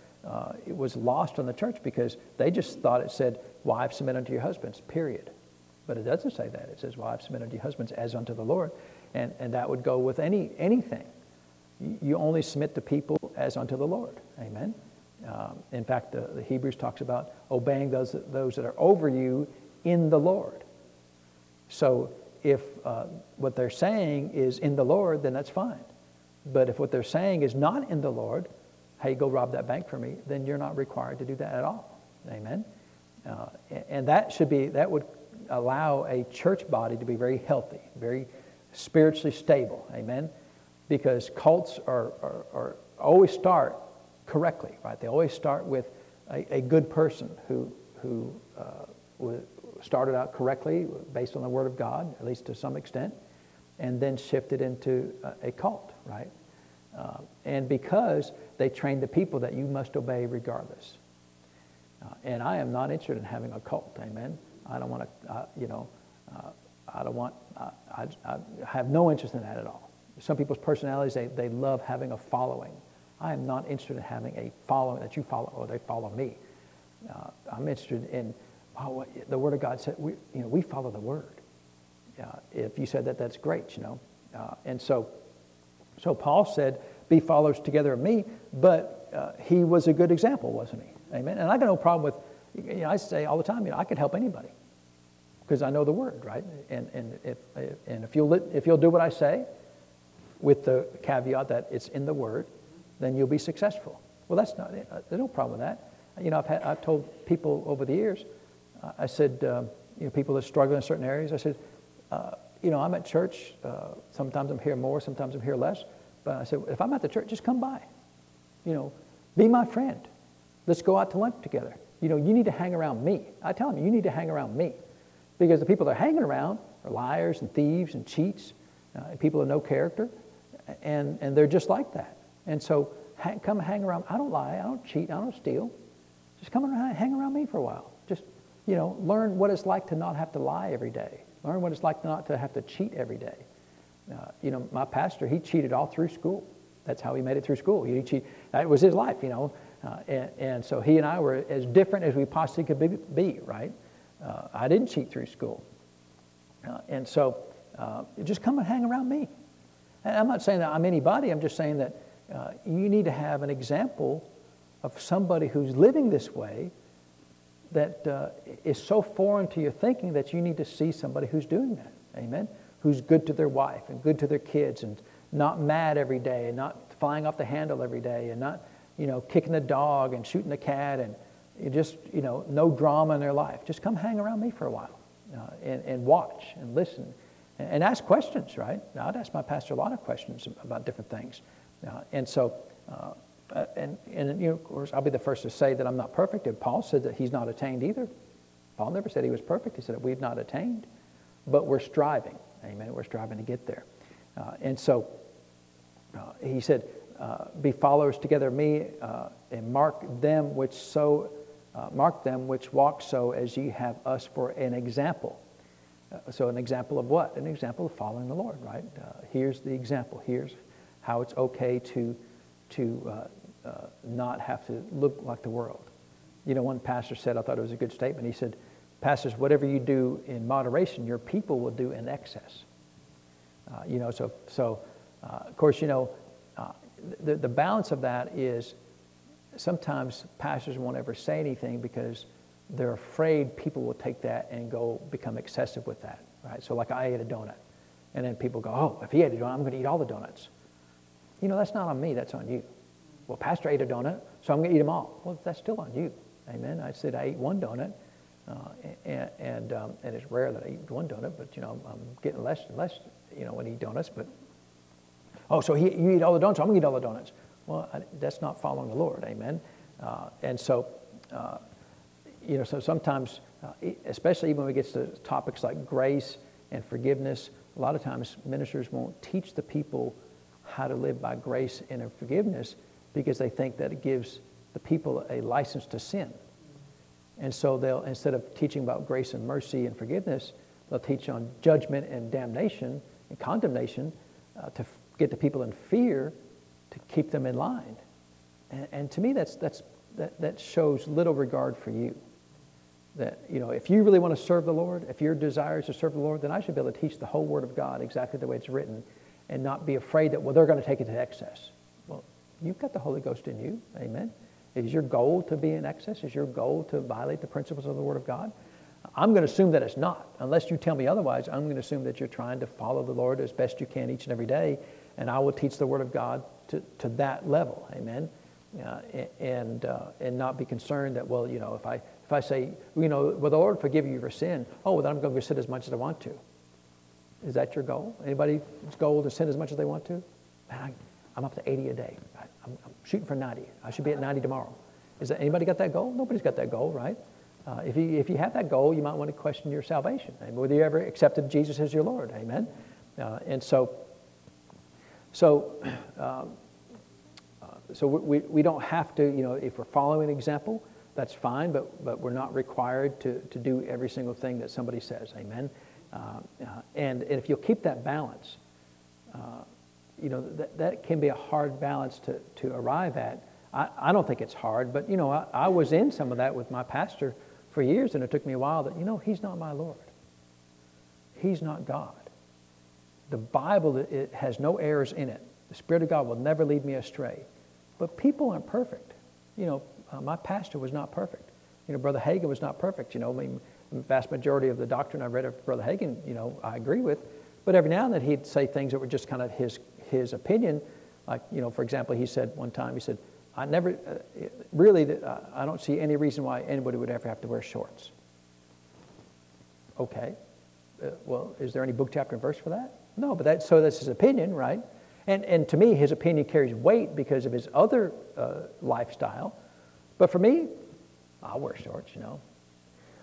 it was lost on the church because they just thought it said, wives submit unto your husbands, period. But it doesn't say that. It says, wives submit unto your husbands as unto the Lord. And, and that would go with any, anything. You only submit to people as unto the Lord. Amen? Um, in fact, the, the, Hebrews talks about obeying those, those that are over you in the Lord. So if uh, what they're saying is in the Lord, then that's fine. But if what they're saying is not in the Lord, hey, go rob that bank for me, then you're not required to do that at all. Amen? Uh, and that should be, that would allow a church body to be very healthy, very spiritually stable. Amen? Because cults are, are, are always start correctly, right? They always start with a, a good person who, who uh, started out correctly based on the Word of God, at least to some extent, and then shifted into a, a cult, right? Uh, and because they trained the people that you must obey regardless. Uh, and I am not interested in having a cult, amen? I don't want to, uh, you know, uh, I don't want, I, I, have no interest in that at all. Some people's personalities, they, they love having a following. I am not interested in having a following that you follow or they follow me. Uh, I'm interested in oh, the Word of God said, we, you know, we follow the Word. Uh, if you said that, that's great, you know. Uh, and so, so Paul said, be followers together of me, but uh, he was a good example, wasn't he? Amen. And I got no problem with, you know, I say all the time, you know, I can help anybody because I know the Word, right? And, and, if, and if, you'll, if you'll do what I say, with the caveat that it's in the Word, then you'll be successful. Well, that's not, there's no problem with that. You know, I've, had, I've told people over the years, I said, um, you know, people that struggle in certain areas, I said, uh, you know, I'm at church. Uh, sometimes I'm here more, sometimes I'm here less. But I said, if I'm at the church, just come by. You know, be my friend. Let's go out to lunch together. You know, you need to hang around me. I tell them, you need to hang around me. Because the people they're hanging around are liars and thieves and cheats, uh, and people of no character, and, and they're just like that. And so come hang around. I don't lie, I don't cheat, I don't steal. Just come around, hang around me for a while. Just, you know, learn what it's like to not have to lie every day. Learn what it's like not to have to cheat every day. Uh, you know, my pastor, he cheated all through school. That's how he made it through school. He cheat, that was his life, you know. Uh, and, and, so he and I were as different as we possibly could be, be right? Uh, I didn't cheat through school. Uh, and so uh, just come and hang around me. And I'm not saying that I'm anybody, I'm just saying that uh, you need to have an example of somebody who's living this way that is so foreign to your thinking that you need to see somebody who's doing that. Amen? Who's good to their wife and good to their kids and not mad every day and not flying off the handle every day and not, you know, kicking the dog and shooting the cat and just, you know, no drama in their life. Just come hang around me for a while uh, and, and watch and listen and, and ask questions, right? I'd ask my pastor a lot of questions about different things. Uh, and so, uh, uh, and, and you know, of course, I'll be the first to say that I'm not perfect. And Paul said that he's not attained either. Paul never said he was perfect. He said that we've not attained, but we're striving. Amen. We're striving to get there. Uh, and so uh, he said, uh, "Be followers together of me, uh, and mark them which so uh, mark them which walk so as ye have us for an example." so, an example of what? An example of following the Lord, right? here's the example. Here's how it's okay to to uh, uh, not have to look like the world. You know, one pastor said, I thought it was a good statement. He said, Pastors, whatever you do in moderation, your people will do in excess. Uh, you know, so, so uh, of course, you know, uh, the, the balance of that is sometimes pastors won't ever say anything because they're afraid people will take that and go become excessive with that, right? So, like I ate a donut, and then people go, oh, if he ate a donut, I'm going to eat all the donuts. You know, that's not on me, that's on you. Well, Pastor ate a donut, so I'm going to eat them all. Well, that's still on you. Amen. I said I ate one donut, uh, and and, um, and, it's rare that I eat one donut, but you know I'm, I'm, getting less and less, you know, when I eat donuts. But Oh, so he, you eat all the donuts, I'm to eat all the donuts. Well, that's not following the Lord, amen? Uh, and so, uh, you know, so sometimes, uh, especially when we get to topics like grace and forgiveness, a lot of times ministers won't teach the people how to live by grace and forgiveness because they think that it gives the people a license to sin. And so they'll, instead of teaching about grace and mercy and forgiveness, they'll teach on judgment and damnation and condemnation uh, to get the people in fear to keep them in line. And, and to me, that's, that's, that, that shows little regard for you. That, you know, if you really want to serve the Lord, if your desire is to serve the Lord, then I should be able to teach the whole Word of God exactly the way it's written and not be afraid that, well, they're going to take it to excess. Well, you've got the Holy Ghost in you. Amen. Is your goal to be in excess? Is your goal to violate the principles of the Word of God? I'm going to assume that it's not. Unless you tell me otherwise, I'm going to assume that you're trying to follow the Lord as best you can each and every day, and I will teach the Word of God to, to that level. Amen. Uh, and, uh, and not be concerned that, well, you know, if I, if I say, you know, will the Lord forgive you for sin? Oh, then I'm going to sin as much as I want to. Is that your goal? Anybody's goal to sin as much as they want to? Man, I, am up to 80 a day. I, I'm, I'm, shooting for 90. I should be at 90 tomorrow. Is that anybody got that goal? Nobody's got that goal, right? Uh, if, you, if you have that goal, you might want to question your salvation, and whether you ever accepted Jesus as your Lord. Amen. Uh, and so, so, um, uh, so we, we don't have to, you know, if we're following an example, that's fine, but, but we're not required to, to do every single thing that somebody says. Amen. Uh, uh, and, and if you'll keep that balance, uh, you know, that, that can be a hard balance to, to arrive at. I, I don't think it's hard, but, you know, I, I was in some of that with my pastor for years, and it took me a while that, you know, he's not my Lord. He's not God. The Bible it has no errors in it. The Spirit of God will never lead me astray. But people aren't perfect. You know, uh, my pastor was not perfect. You know, Brother Hagin was not perfect. You know, I mean, the vast majority of the doctrine I read of Brother Hagin, you know, I agree with. But every now and then he'd say things that were just kind of his, his opinion. Like, you know, for example, he said one time, he said, I never, uh, really, uh, I don't see any reason why anybody would ever have to wear shorts. Okay. Uh, well, is there any book, chapter, and verse for that? No, but that, so that's his opinion, right? And, and to me, his opinion carries weight because of his other uh, lifestyle. But for me, I'll wear shorts, you know.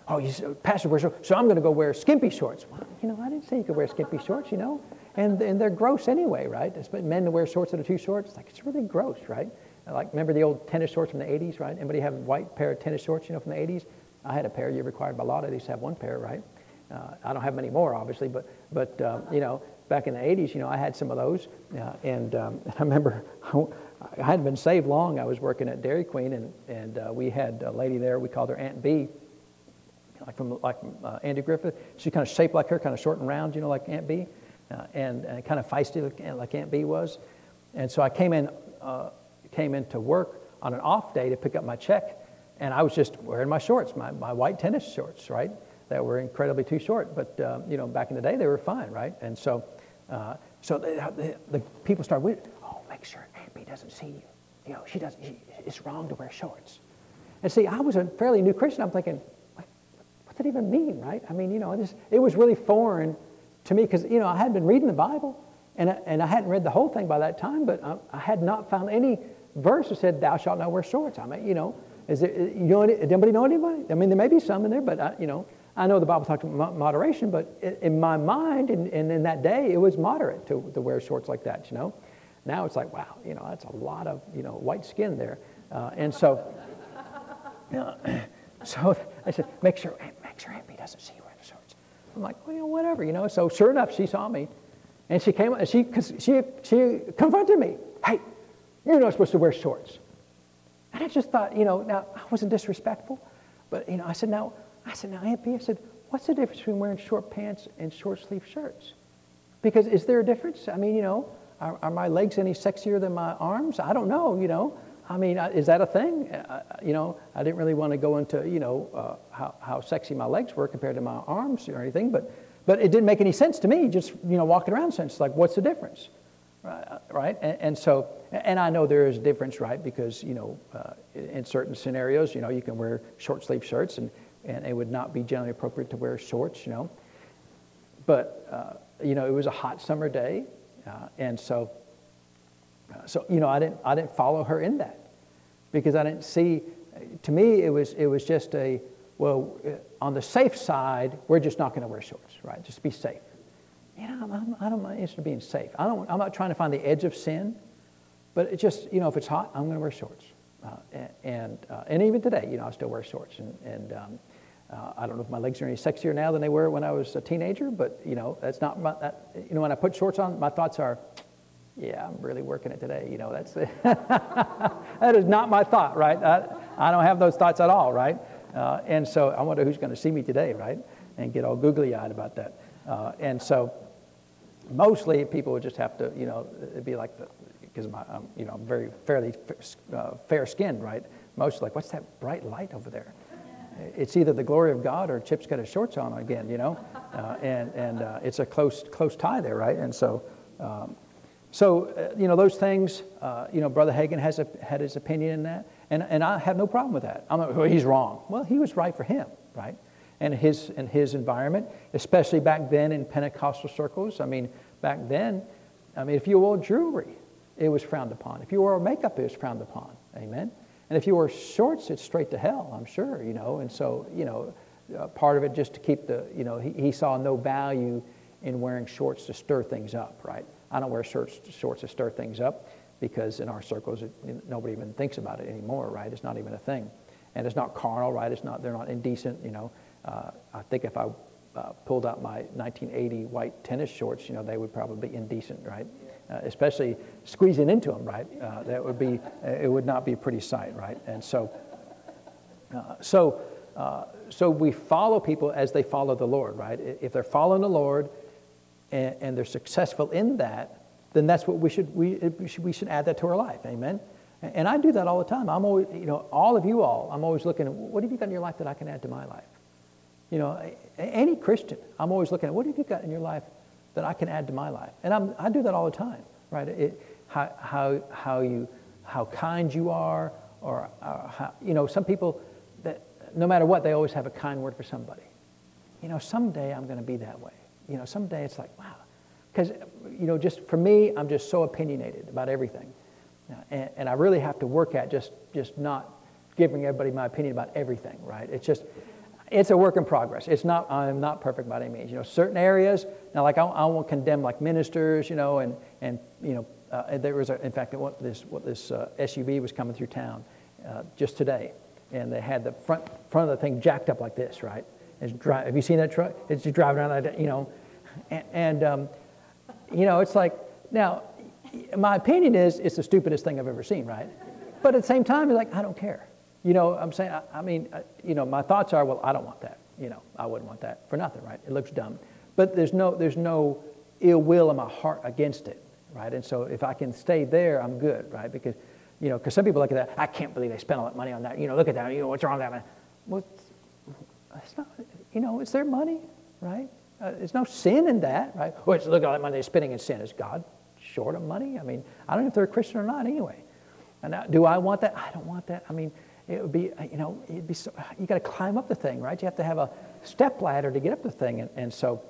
Oh, you Pastor wears shorts, so I'm going to go wear skimpy shorts. Well, you know, I didn't say you could wear skimpy shorts, you know. And, and they're gross anyway, right? Men to wear shorts that are too short, it's like, it's really gross, right? Like, remember the old tennis shorts from the 80s, right? Anybody have a white pair of tennis shorts, you know, from the 80s? I had a pair. You're required by law to at least have one pair, right? Uh, I don't have many more, obviously, but, but uh, you know, back in the 80s, you know, I had some of those. Uh, and um, I remember I hadn't been saved long. I was working at Dairy Queen, and, and uh, we had a lady there. We called her Aunt Bee, like from like uh, Andy Griffith. She kind of shaped like her, kind of short and round, you know, like Aunt Bee, uh, and, and kind of feisty like Aunt Bee was. And so I came in came into work on an off day to pick up my check, and I was just wearing my shorts, my, my white tennis shorts, right? That were incredibly too short, but uh, you know, back in the day they were fine, right? And so, uh, so the, the, the, people started, oh, make sure Aunt Bee doesn't see you. You know, she doesn't. She, it's wrong to wear shorts. And see, I was a fairly new Christian. I'm thinking, what, what does that even mean, right? I mean, you know, this, it was really foreign to me because you know I hadn't been reading the Bible, and I, and I hadn't read the whole thing by that time, but I, I had not found any verse that said, Thou shalt not wear shorts. I mean, you know, is there, you know, any, anybody know anybody? I mean, there may be some in there, but, I, you know, I know the Bible talks about moderation, but in my mind and in, in, that day, it was moderate to, to wear shorts like that, you know. Now it's like, wow, you know, that's a lot of, you know, white skin there. Uh, and so, you know, so I said, make sure, make sure Bee doesn't see you wearing shorts. I'm like, well, you know, whatever, you know. So sure enough, she saw me, and she came, and she, cause she, she confronted me. Hey, you're not supposed to wear shorts. And I just thought, you know, now I wasn't disrespectful, but you know, I said, now, I said, now, Aunt Bee, I said, what's the difference between wearing short pants and short sleeve shirts? Because is there a difference? I mean, you know, are, are my legs any sexier than my arms? I don't know, you know. I mean, is that a thing? Uh, you know, I didn't really want to go into, you know, uh, how, how sexy my legs were compared to my arms or anything, but, but it didn't make any sense to me, just, you know, walking around sense, like, what's the difference? Right? And, and, so, and I know there is a difference, right? Because, you know, uh, in certain scenarios, you know, you can wear short sleeve shirts and, and it would not be generally appropriate to wear shorts, you know. But, uh, you know, it was a hot summer day. Uh, and so So, you know, I didn't, I didn't follow her in that because I didn't see, to me, it was, it was just a, well, uh, on the safe side, we're just not going to wear shorts, right? Just be safe. You know, I'm, I'm, I don't mind interested in being safe. I don't, I'm not trying to find the edge of sin, but it just, you know, if it's hot, I'm going to wear shorts. Uh, and, uh, and even today, you know, I still wear shorts. And, and um, uh, I don't know if my legs are any sexier now than they were when I was a teenager, but, you know, that's not my, that, you know, when I put shorts on, my thoughts are, yeah, I'm really working it today. You know, that's, that is not my thought, right? I, I don't have those thoughts at all, right? Uh, and so I wonder who's going to see me today, right? And get all googly eyed about that. Uh, and so mostly people would just have to, you know, it'd be like because I'm, you know, very fairly uh, fair skinned, right? Most like, what's that bright light over there? It's either the glory of God or Chip's got his shorts on again, you know, uh, and and uh, it's a close close tie there, right? And so, um, so uh, you know, those things, uh, you know, Brother Hagin has a, had his opinion in that, and and I have no problem with that. I'm like, well, he's wrong. Well, he was right for him, right? And his and his environment, especially back then in Pentecostal circles. I mean, back then, I mean, if you wore jewelry, it was frowned upon. If you wore makeup, it was frowned upon. Amen. And if you wore shorts, it's straight to hell, I'm sure, you know. And so, you know, uh, part of it just to keep the, you know, he, he, saw no value in wearing shorts to stir things up, right? I don't wear shorts, shorts to stir things up because in our circles, it, nobody even thinks about it anymore, right? It's not even a thing. And it's not carnal, right? It's not, they're not indecent, you know. Uh, I think if I uh, pulled out my 1980 white tennis shorts, you know, they would probably be indecent, right? Uh, especially squeezing into them, right? Uh, that would be, it would not be a pretty sight, right? And so, uh, so, uh, so we follow people as they follow the Lord, right? If they're following the Lord and, and they're successful in that, then that's what we should, we, we should, we should add that to our life, amen? And I do that all the time. I'm always, you know, all of you all, I'm always looking at what have you got in your life that I can add to my life? You know, any Christian, I'm always looking at what have you got in your life that I can add to my life? And I'm, I do that all the time, right? It, how, how, how, you, how kind you are, or how, you know, some people that no matter what, they always have a kind word for somebody. You know, someday I'm going to be that way. You know, someday it's like, wow. Because, you know, just for me, I'm just so opinionated about everything. And, and I really have to work at just, just not giving everybody my opinion about everything, right? It's just, it's a work in progress. It's not, I'm not perfect by any means. You know, certain areas, now like I, I won't condemn like ministers, you know, and, and you know, uh, there was, a, in fact, what this, what this uh, SUV was coming through town uh, just today. And they had the front, front of the thing jacked up like this, right? It's dri- have you seen that truck? It's just driving around that, you know. And, and um, you know, it's like, now, my opinion is it's the stupidest thing I've ever seen, right? But at the same time, you're like, I don't care. You know, I'm saying, I, I mean, I, you know, my thoughts are, well, I don't want that. You know, I wouldn't want that for nothing, right? It looks dumb. But there's no, there's no ill will in my heart against it, right? And so if I can stay there, I'm good, right? Because, you know, because some people look at that, I can't believe they spent all that money on that. You know, look at that. You know, what's wrong with that? Well, it's not, you know, it's their money, right? Uh, there's no sin in that, right? Well, it's, look at all that money they're spending in sin. Is God short of money? I mean, I don't know if they're a Christian or not anyway. And now, do I want that? I don't want that. I mean, it would be, you know, it'd be so, you got to climb up the thing, right? You have to have a step ladder to get up the thing. And, and so,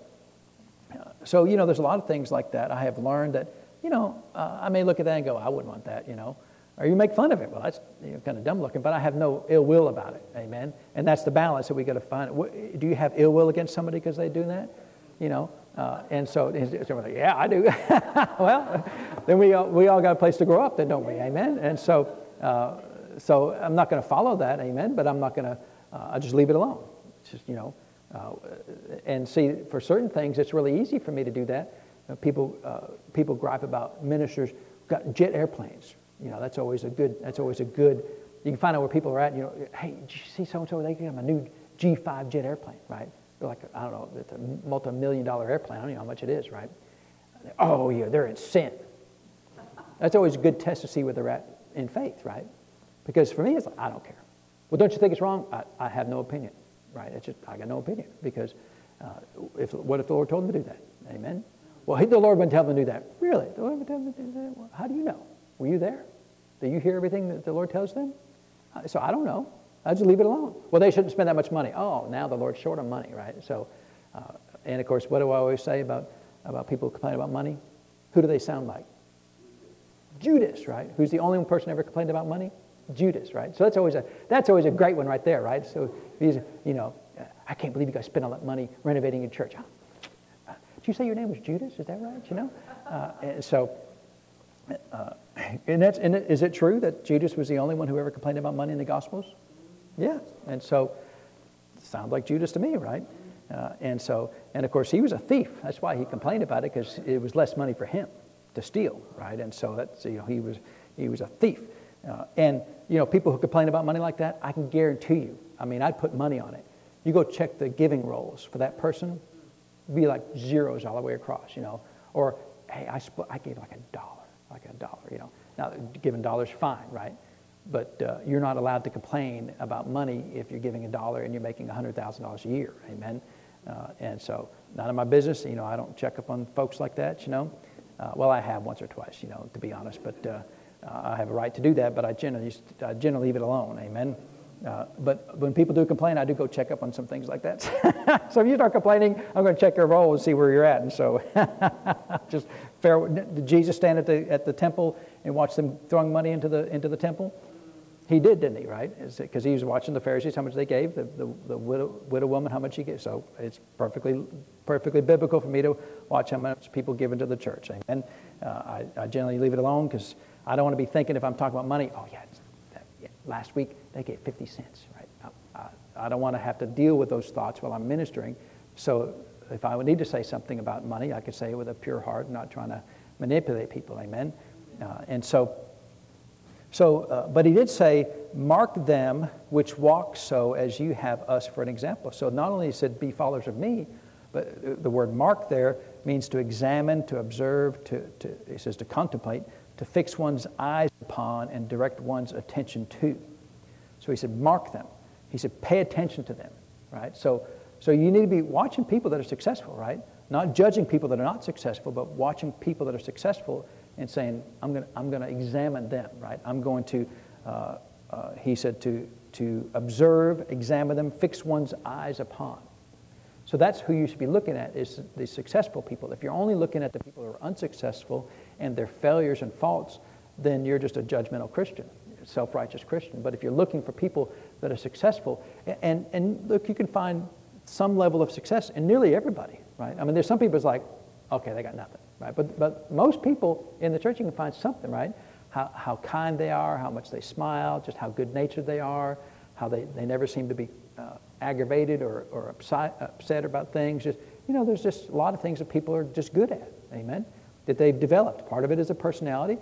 uh, so, you know, there's a lot of things like that. I have learned that, you know, uh, I may look at that and go, I wouldn't want that, you know. Or you make fun of it. Well, that's you know, kind of dumb looking, but I have no ill will about it. Amen. And that's the balance that we got to find. Do you have ill will against somebody because they do that? You know, uh, and so, like, yeah, I do. well, then we all, we all got a place to grow up, then, don't we? Amen. And so, uh, so I'm not going to follow that, amen, but I'm not going to, uh, I'll just leave it alone. It's just, you know, uh, and see, for certain things, it's really easy for me to do that. Uh, people, uh, people gripe about ministers got jet airplanes. You know, that's always a good, that's always a good, you can find out where people are at, you know, hey, did you see so-and-so, they got a new G5 jet airplane, right? Like, I don't know, it's a multi-million dollar airplane, I don't know how much it is, right? Oh, yeah, they're in sin. That's always a good test to see where they're at in faith, right? Because for me, it's like, I don't care. Well, don't you think it's wrong? I, I have no opinion, right? It's just, I got no opinion because uh, if, what if the Lord told him to do that? Amen? Well, the Lord wouldn't tell him to do that. Really? The Lord would tell him to do that? Well, how do you know? Were you there? Do you hear everything that the Lord tells them? Uh, so I don't know. I just leave it alone. Well, they shouldn't spend that much money. Oh, now the Lord's short on money, right? So, uh, and of course, what do I always say about, about people complaining about money? Who do they sound like? Judas, right? Who's the only person ever complained about money? Judas, right? So that's always a that's always a great one right there, right? So these, you know, I can't believe you guys spent all that money renovating your church. Uh, did you say your name was Judas? Is that right? You know, uh, and so. Uh, and that's and is it true that Judas was the only one who ever complained about money in the Gospels? Yeah, and so sounds like Judas to me, right? Uh, and so, and of course, he was a thief. That's why he complained about it because it was less money for him to steal, right? And so that's you know he was he was a thief. Uh, and you know people who complain about money like that, I can guarantee you. I mean, I'd put money on it. You go check the giving rolls for that person, be like zeros all the way across, you know. Or hey, I I gave like a dollar, like a dollar, you know. Now giving dollars fine, right? But uh, you're not allowed to complain about money if you're giving a dollar and you're making $100,000 a year. Amen. Uh, and so, none of my business. You know, I don't check up on folks like that. You know, uh, well, I have once or twice. You know, to be honest, but uh, I have a right to do that. But I generally, I generally leave it alone. Amen. Uh, but when people do complain, I do go check up on some things like that. so if you start complaining, I'm going to check your roll and see where you're at. And so, just fair. Did Jesus stand at the at the temple and watch them throwing money into the into the temple? He did, didn't he, right? Because he was watching the Pharisees, how much they gave, the, the, the widow, widow, woman, how much she gave. So it's perfectly, perfectly biblical for me to watch how much people give into the church. Amen. Uh, I, I, generally leave it alone because I don't want to be thinking if I'm talking about money, oh, yeah, that, yeah last week they gave 50 cents, right? I, I, I don't want to have to deal with those thoughts while I'm ministering. So if I would need to say something about money, I could say it with a pure heart, not trying to manipulate people. Amen. Uh, and so, so, uh, but he did say, Mark them which walk so as you have us for an example. So not only he said, Be followers of me, but the word mark there means to examine, to observe, to, to he says to contemplate, to fix one's eyes upon and direct one's attention to. So he said, Mark them. He said, Pay attention to them, right? So, so you need to be watching people that are successful, right? Not judging people that are not successful, but watching people that are successful and saying, I'm going to I'm to examine them, right? I'm going to, uh, uh, he said, to, to observe, examine them, fix one's eyes upon. So that's who you should be looking at is the successful people. If you're only looking at the people who are unsuccessful and their failures and faults, then you're just a judgmental Christian, self-righteous Christian. But if you're looking for people that are successful, and, and look, you can find some level of success in nearly everybody, right? I mean, there's some people it's like, okay, they got nothing right? But, but most people in the church, you can find something, right? How, how kind they are, how much they smile, just how good natured they are, how they, they never seem to be uh, aggravated or, or upset about things. Just, you know, there's just a lot of things that people are just good at, amen? That they've developed. Part of it is a personality,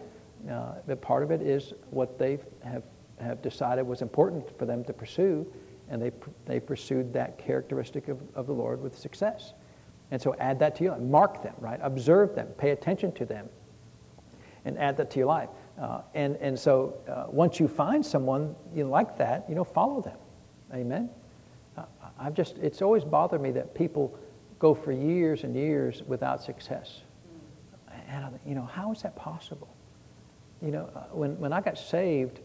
uh, but part of it is what they have, have decided was important for them to pursue, and they, they pursued that characteristic of, of the Lord with success. And so add that to your life. Mark them, right? Observe them. Pay attention to them. And add that to your life. Uh, and, and so uh, once you find someone you like that, you know, follow them. Amen? Uh, I've just, it's always bothered me that people go for years and years without success. And, I, you know, how is that possible? You know, uh, when, when I got saved,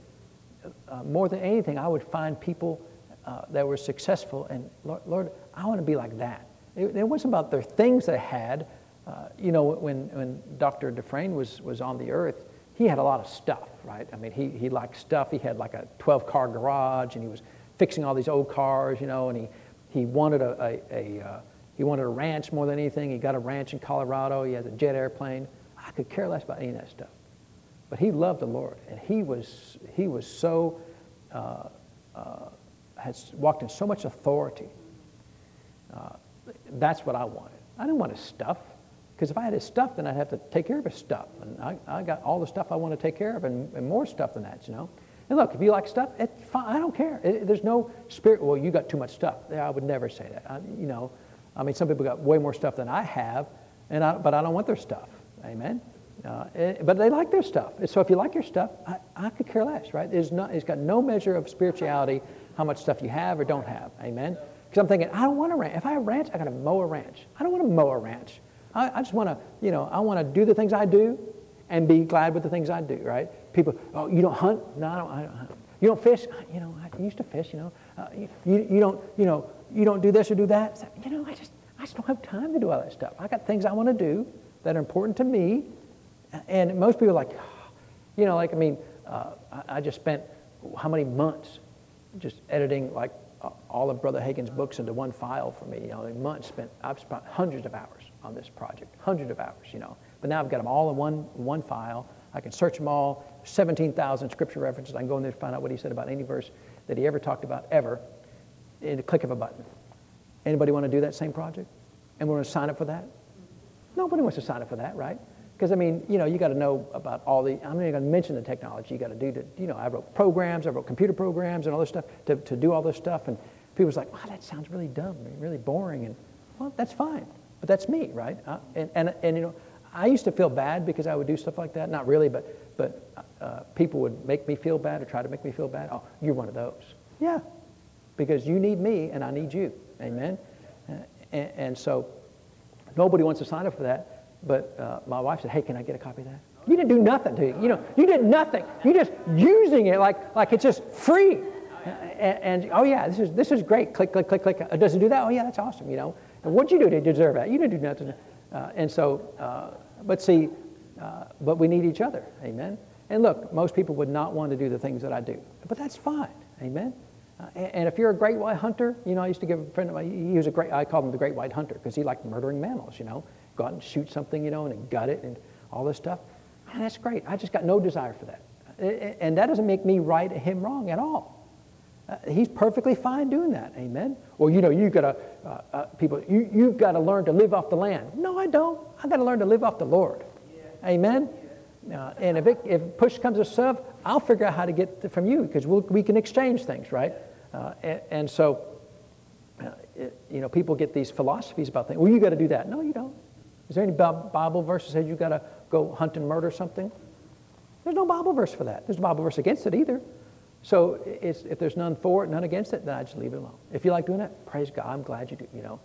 uh, more than anything, I would find people uh, that were successful, and Lord, Lord I want to be like that. It, it wasn't about the things they had. Uh, you know, when, when Dr. Dufresne was, was on the earth, he had a lot of stuff, right? I mean, he, he liked stuff. He had like a 12 car garage and he was fixing all these old cars, you know, and he, he wanted a, a, a uh, he wanted a ranch more than anything. He got a ranch in Colorado. He has a jet airplane. I could care less about any of that stuff. But he loved the Lord, and he was, he was so, uh, uh, has walked in so much authority. Uh, that's what I wanted. I didn't want his stuff. Because if I had his stuff, then I'd have to take care of his stuff. And I, I got all the stuff I want to take care of and, and more stuff than that, you know. And look, if you like stuff, it's fine. I don't care. It, there's no spirit, well, you got too much stuff. I would never say that. I, you know, I mean, some people got way more stuff than I have, and I, but I don't want their stuff. Amen? Uh, eh, but they like their stuff. So if you like your stuff, I, I could care less, right? It's, not, it's got no measure of spirituality how much stuff you have or don't have. Amen? Because I'm thinking, I don't want a ranch. If I have a ranch, I got to mow a ranch. I don't want to mow a ranch. I, I just want to, you know, I want to do the things I do and be glad with the things I do, right? People, oh, you don't hunt? No, I don't, I don't hunt. You don't fish? You know, I used to fish, you know. Uh, you, you, you, don't, you know, you don't do this or do that? You know, I just, I just don't have time to do all that stuff. I got things I want to do that are important to me. And most people are like, You know, like, I mean, uh, I, I just spent how many months just editing like all of Brother Hagin's books into one file for me. You know, months spent, I've spent hundreds of hours on this project, hundreds of hours, you know. But now I've got them all in one, one file. I can search them all, 17,000 scripture references. I can go in there and find out what he said about any verse that he ever talked about, ever, in a click of a button. Anybody want to do that same project? And we're going to sign up for that? Nobody wants to sign up for that, right? Because, I mean, you know, you got to know about all the, I'm not even going to mention the technology you got to do to, you know, I wrote programs, I wrote computer programs and all this stuff to, to do all this stuff. And people people's like, wow, that sounds really dumb, really boring. And, well, that's fine. But that's me, right? Uh, and, and, and, you know, I used to feel bad because I would do stuff like that. Not really, but, but uh, people would make me feel bad or try to make me feel bad. Oh, you're one of those. Yeah, because you need me and I need you. Amen? Uh, and, and so nobody wants to sign up for that. But uh, my wife said, hey, can I get a copy of that? You didn't do nothing to. You know, you did nothing. You're just using it like, like it's just free. And, and, oh yeah, this is this is great. Click, click, click, click. It doesn't do that. Oh yeah, that's awesome. You know, and what'd you do to deserve that? You didn't do nothing. Uh, and so, uh, but see, uh, but we need each other. Amen. And look, most people would not want to do the things that I do, but that's fine. Amen. Uh, and, if you're a great white hunter, you know, I used to give a friend of mine. He was a great. I called him the great white hunter because he liked murdering mammals. You know, go out and shoot something, you know, and gut it and all this stuff. Man, that's great. I just got no desire for that. And that doesn't make me right him wrong at all. Uh, he's perfectly fine doing that. Amen. Well, you know, you got to, uh, uh, people, you, you've got to learn to live off the land. No, I don't. I got to learn to live off the Lord. Amen. Uh, and if, it, if push comes to shove, I'll figure out how to get from you because we'll, we can exchange things, right? Uh, and, and, so, uh, it, you know, people get these philosophies about things. Well, you got to do that. No, you don't. Is there any Bible verse that says you've got to go hunt and murder something? There's no Bible verse for that. There's no Bible verse against it either. So if there's none for it, none against it, then I just leave it alone. If you like doing that, praise God. I'm glad you do. You know,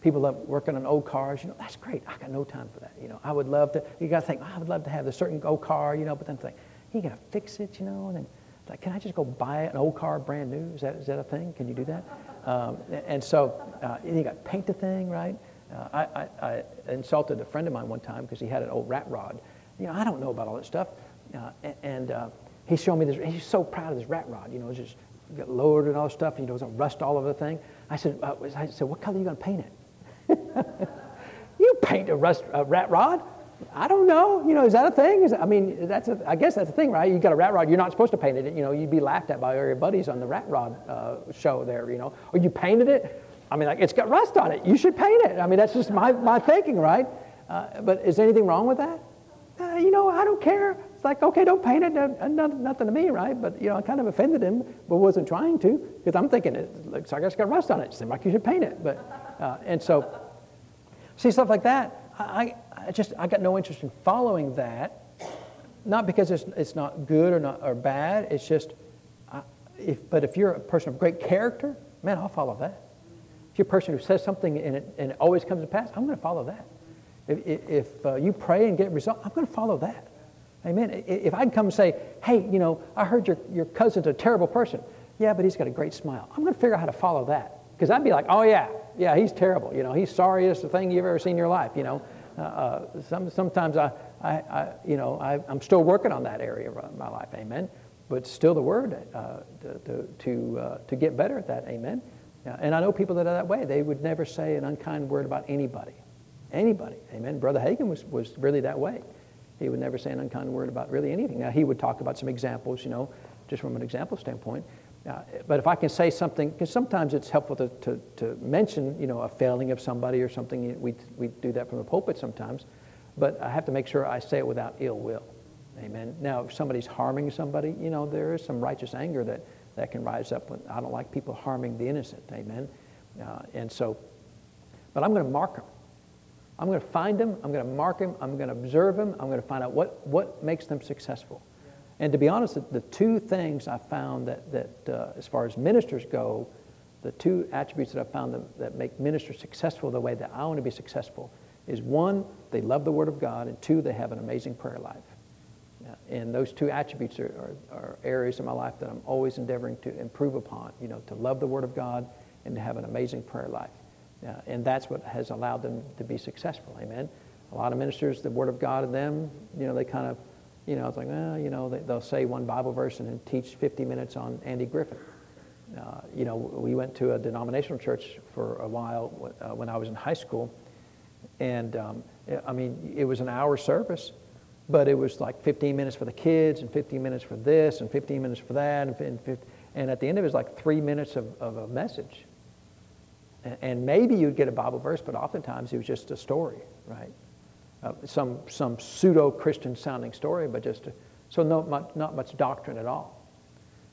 people love working on old cars. You know, that's great. I got no time for that. You know, I would love to. You got to think, oh, I would love to have a certain old car. You know, but then think, you got to fix it. You know, and then like, can I just go buy an old car brand new? Is that is that a thing? Can you do that? Um, and so uh, you got to paint the thing right. Uh, I, I, I, insulted a friend of mine one time because he had an old rat rod. You know, I don't know about all that stuff. Uh, and uh, he showed me this. He's so proud of this rat rod. You know, it's just got lowered and all this stuff. You know, it's rust all over the thing. I said, uh, I said, what color are you going to paint it? you paint a rust a rat rod? I don't know. You know, is that a thing? Is, I mean, that's a, I guess that's a thing, right? You got a rat rod. You're not supposed to paint it. You know, you'd be laughed at by all your buddies on the rat rod uh, show there. You know, or you painted it. I mean, like, it's got rust on it. You should paint it. I mean, that's just my, my thinking, right? Uh, but is anything wrong with that? Uh, you know, I don't care. It's like, okay, don't paint it. Uh, nothing, nothing to me, right? But, you know, I kind of offended him, but wasn't trying to because I'm thinking it looks like it's got rust on it. It seems like you should paint it. But, uh, and so, see, stuff like that, I, I just, I got no interest in following that. Not because it's, it's not good or, not, or bad. It's just, I, if, but if you're a person of great character, man, I'll follow that. If you're a person who says something and it, and it always comes to pass, I'm going to follow that. If, if uh, you pray and get results, I'm going to follow that. Amen. If I'd come and say, hey, you know, I heard your, your cousin's a terrible person. Yeah, but he's got a great smile. I'm going to figure out how to follow that. Because I'd be like, oh, yeah, yeah, he's terrible. You know, he's sorriest thing you've ever seen in your life, you know. Uh, uh, some, sometimes I, I, I, you know, I, am still working on that area of my life, amen. But still the word uh, to, to, to, uh, to get better at that, amen. And I know people that are that way. They would never say an unkind word about anybody. Anybody. Amen. Brother Hagin was, was really that way. He would never say an unkind word about really anything. Now, he would talk about some examples, you know, just from an example standpoint. Uh, but if I can say something, because sometimes it's helpful to, to, to, mention, you know, a failing of somebody or something. We, we do that from the pulpit sometimes. But I have to make sure I say it without ill will. Amen. Now, if somebody's harming somebody, you know, there is some righteous anger that that can rise up. When, I don't like people harming the innocent. Amen. Uh, and so, but I'm going to mark them. I'm going to find them. I'm going to mark them. I'm going to observe them. I'm going to find out what, what makes them successful. And to be honest, the, two things I found that, that uh, as far as ministers go, the two attributes that I found that, that make ministers successful the way that I want to be successful is one, they love the Word of God, and two, they have an amazing prayer life. And those two attributes are, are, are, areas of my life that I'm always endeavoring to improve upon, you know, to love the Word of God and to have an amazing prayer life. Uh, and that's what has allowed them to be successful. Amen. A lot of ministers, the Word of God in them, you know, they kind of You know, I was like, well, you know, they'll say one Bible verse and then teach 50 minutes on Andy Griffith. Uh, you know, we went to a denominational church for a while uh, when I was in high school, and um, I mean, it was an hour service, but it was like 15 minutes for the kids and 15 minutes for this and 15 minutes for that, and, 15, and at the end of it was like three minutes of, of a message. And maybe you'd get a Bible verse, but oftentimes it was just a story, right? Uh, some some pseudo Christian sounding story, but just so no, not much doctrine at all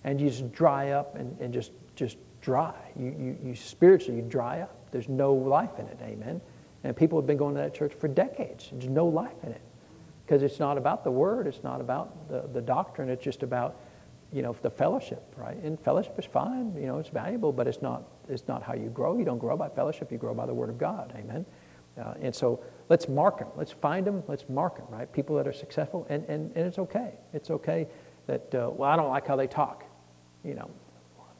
and you just dry up and, and just, just dry. You, you, you spiritually, you dry up. There's no life in it, amen. And people have been going to that church for decades. There's no life in it. Because it's not about the word, it's not about the, the doctrine, it's just about, you know, the fellowship, right? And fellowship is fine, you know, it's valuable, but it's not, it's not how you grow. You don't grow by fellowship, you grow by the word of God, amen. Uh, and so let's mark them. Let's find them. Let's mark them, right? People that are successful. And, and, and it's okay. It's okay that, uh, well, I don't like how they talk you know,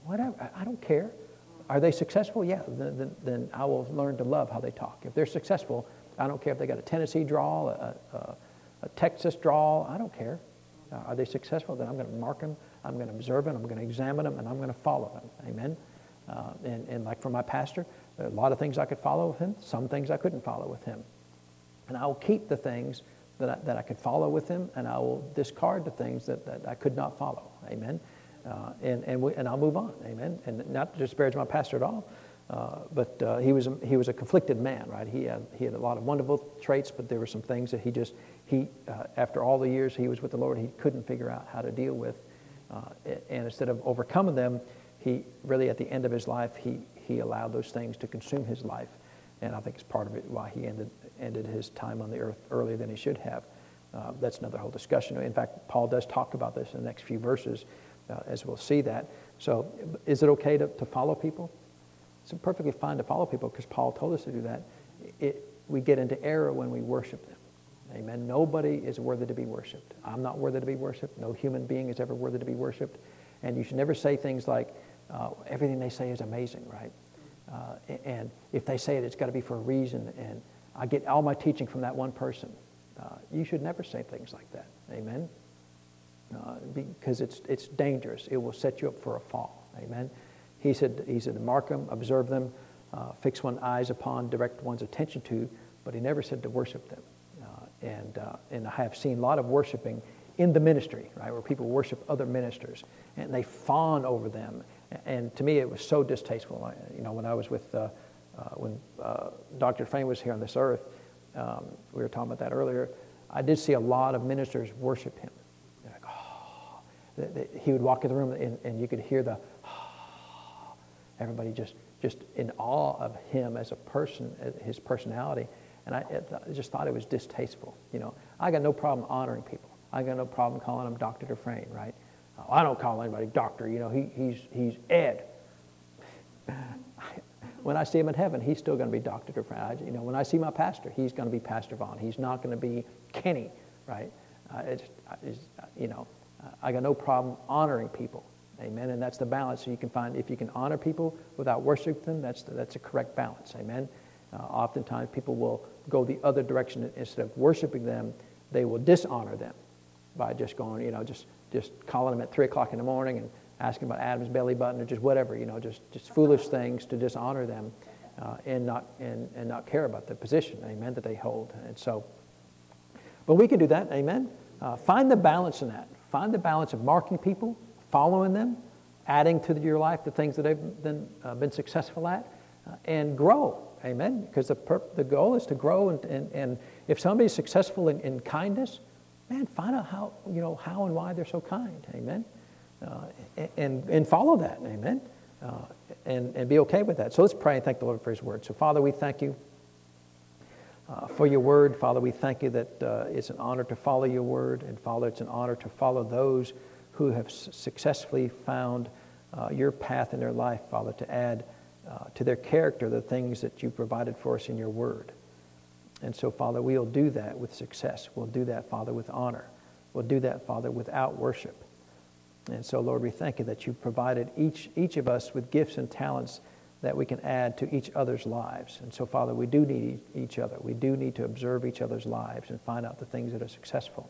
whatever. I don't care. Are they successful? Yeah, then, then, then, I will learn to love how they talk. If they're successful, I don't care if they got a Tennessee drawl, a, a, a Texas drawl, I don't care. Uh, are they successful? Then I'm going to mark them, I'm going to observe them, I'm going to examine them, and I'm going to follow them. Amen? Uh, and, and like for my pastor, a lot of things I could follow with him, some things I couldn't follow with him. And I will keep the things that I, that I could follow with him, and I will discard the things that, that I could not follow. Amen? Uh, and, and, we, and I'll move on, amen. And not to disparage my pastor at all, uh, but uh, he, was a, he was a conflicted man, right? He had, he had a lot of wonderful traits, but there were some things that he just, he, uh, after all the years he was with the Lord, he couldn't figure out how to deal with. Uh, and instead of overcoming them, he really, at the end of his life, he, he allowed those things to consume his life. And I think it's part of it why he ended, ended his time on the earth earlier than he should have. Uh, that's another whole discussion. In fact, Paul does talk about this in the next few verses uh, as we'll see that. So, is it okay to, to follow people? It's perfectly fine to follow people because Paul told us to do that. It, we get into error when we worship them. Amen. Nobody is worthy to be worshiped. I'm not worthy to be worshiped. No human being is ever worthy to be worshiped. And you should never say things like, uh, everything they say is amazing, right? Uh, and if they say it, it's got to be for a reason. And I get all my teaching from that one person. Uh, you should never say things like that. Amen uh, because it's, it's dangerous. It will set you up for a fall. Amen. He said, he said, mark them, observe them, uh, fix one's eyes upon, direct one's attention to, but he never said to worship them. Uh, and, and I have seen a lot of worshiping in the ministry, right, where people worship other ministers and they fawn over them. And to me, it was so distasteful. I, you know, when I was with, uh, uh, when Dr. Dufresne was here on this earth, um, we were talking about that earlier, I did see a lot of ministers worship him he would walk in the room and, and you could hear the everybody just just in awe of him as a person, his personality. And I, I, just thought it was distasteful. You know, I got no problem honoring people. I got no problem calling him Dr. Dufresne, right? I don't call anybody doctor. You know, he, he's, he's Ed. when I see him in heaven, he's still going to be Dr. Dufresne. You know, when I see my pastor, he's going to be Pastor Vaughn. He's not going to be Kenny, right? Uh, it's, it's, you know, I got no problem honoring people. Amen. And that's the balance. So you can find if you can honor people without worshiping them, that's, the, that's a correct balance. Amen. Uh, oftentimes people will go the other direction. Instead of worshiping them, they will dishonor them by just going, you know, just, just calling them at 3 o'clock in the morning and asking about Adam's belly button or just whatever, you know, just, just foolish things to dishonor them uh, and, not, and, and not care about the position, amen, that they hold. And so, but we can do that, amen. Uh, find the balance in that. Find the balance of marking people, following them, adding to your life the things that they've been, uh, been successful at, uh, and grow. Amen? Because the, perp- the goal is to grow, and, and, and if somebody's successful in, in kindness, man, find out how, you know, how and why they're so kind. Amen? Uh, and, and follow that. Amen? Uh, and, and be okay with that. So let's pray and thank the Lord for His word. So, Father, we thank you uh, for your word. Father, we thank you that uh, it's an honor to follow your word. And Father, it's an honor to follow those who have successfully found uh, your path in their life, Father, to add uh, to their character the things that you provided for us in your word. And so, Father, we'll do that with success. We'll do that, Father, with honor. We'll do that, Father, without worship. And so, Lord, we thank you that you've provided each, each of us with gifts and talents that we can add to each other's lives. And so, Father, we do need each other. We do need to observe each other's lives and find out the things that are successful.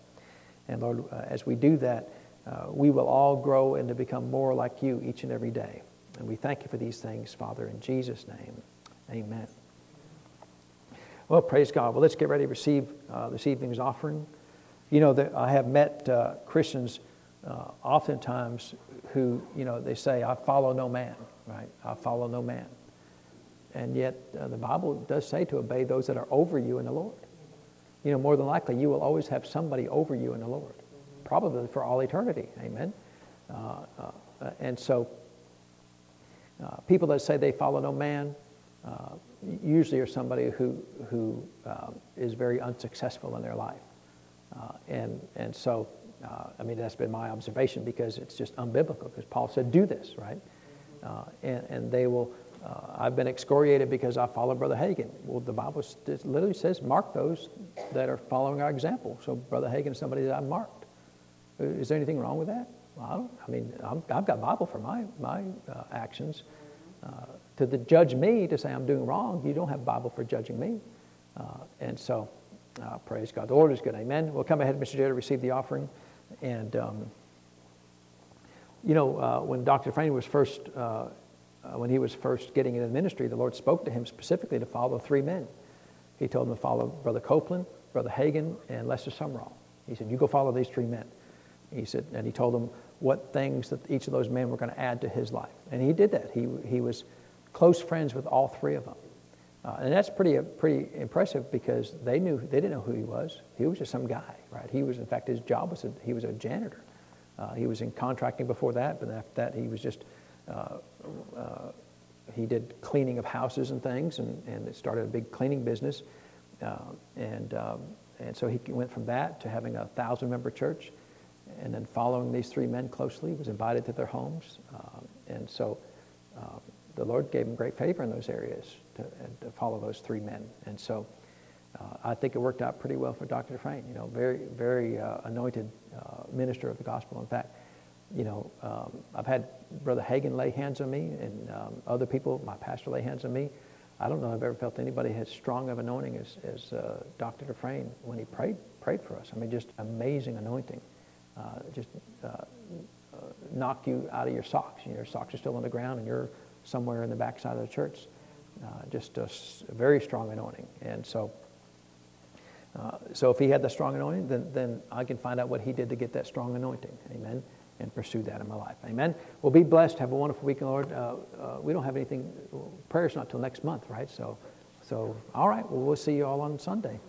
And Lord, uh, as we do that, uh, we will all grow and to become more like you each and every day. And we thank you for these things, Father, in Jesus' name. Amen. Well, praise God. Well, let's get ready to receive uh, this evening's offering. You know, the, I have met uh, Christians uh, oftentimes who, you know, they say, I follow no man, right? I follow no man. And yet, uh, the Bible does say to obey those that are over you in the Lord. You know, more than likely, you will always have somebody over you in the Lord, probably for all eternity. Amen. Uh, uh, and so, people that say they follow no man usually are somebody who, who um, is very unsuccessful in their life. Uh, and, and so, I mean, that's been my observation because it's just unbiblical because Paul said, do this, right? and, and they will uh, I've been excoriated because I follow Brother Hagin. Well, the Bible literally says, mark those that are following our example. So Brother Hagin is somebody that I marked. Uh, is there anything wrong with that? Well, I, don't, I mean, i have got Bible for my, my uh, actions. Uh, to the judge me, to say I'm doing wrong, you don't have Bible for judging me. Uh, and so, uh, praise God. The Lord is good. Amen. We'll come ahead, Mr. J, to receive the offering. And, um, you know, when Dr. Dufresne was first uh, when he was first getting into the ministry, the Lord spoke to him specifically to follow three men. He told him to follow Brother Copeland, Brother Hagin, and Lester Sumrall. He said, You go follow these three men. He said, and he told them what things that each of those men were going to add to his life. And he did that. He, he was close friends with all three of them. Uh, and that's pretty, pretty impressive because they knew, they didn't know who he was. He was just some guy, right? He was, in fact, his job was, a, he was a janitor. Uh, he was in contracting before that, but after that, he was just uh, uh, he did cleaning of houses and things, and, and started a big cleaning business. Uh, and, um, and so he went from that to having a thousand member church, and then following these three men closely, was invited to their homes. and so the Lord gave him great favor in those areas to, to follow those three men. And so uh, I think it worked out pretty well for Dr. Dufresne. You know, very, very uh, anointed uh, minister of the gospel. In fact, you know, um, I've had Brother Hagin lay hands on me and um, other people, my pastor lay hands on me. I don't know if I've ever felt anybody as strong of anointing as, as uh, Dr. Dufresne when he prayed, prayed for us. I mean, just amazing anointing. Uh, just uh knock you out of your socks. Your socks are still on the ground and you're somewhere in the backside of the church. Uh, just a, a, very strong anointing. And so, uh, so if he had the strong anointing, then, then I can find out what he did to get that strong anointing. Amen and pursue that in my life. Amen. Well, be blessed. Have a wonderful week, Lord. Uh, uh, we don't have anything. Prayer's not till next month, right? So, so all right. Well, we'll see you all on Sunday.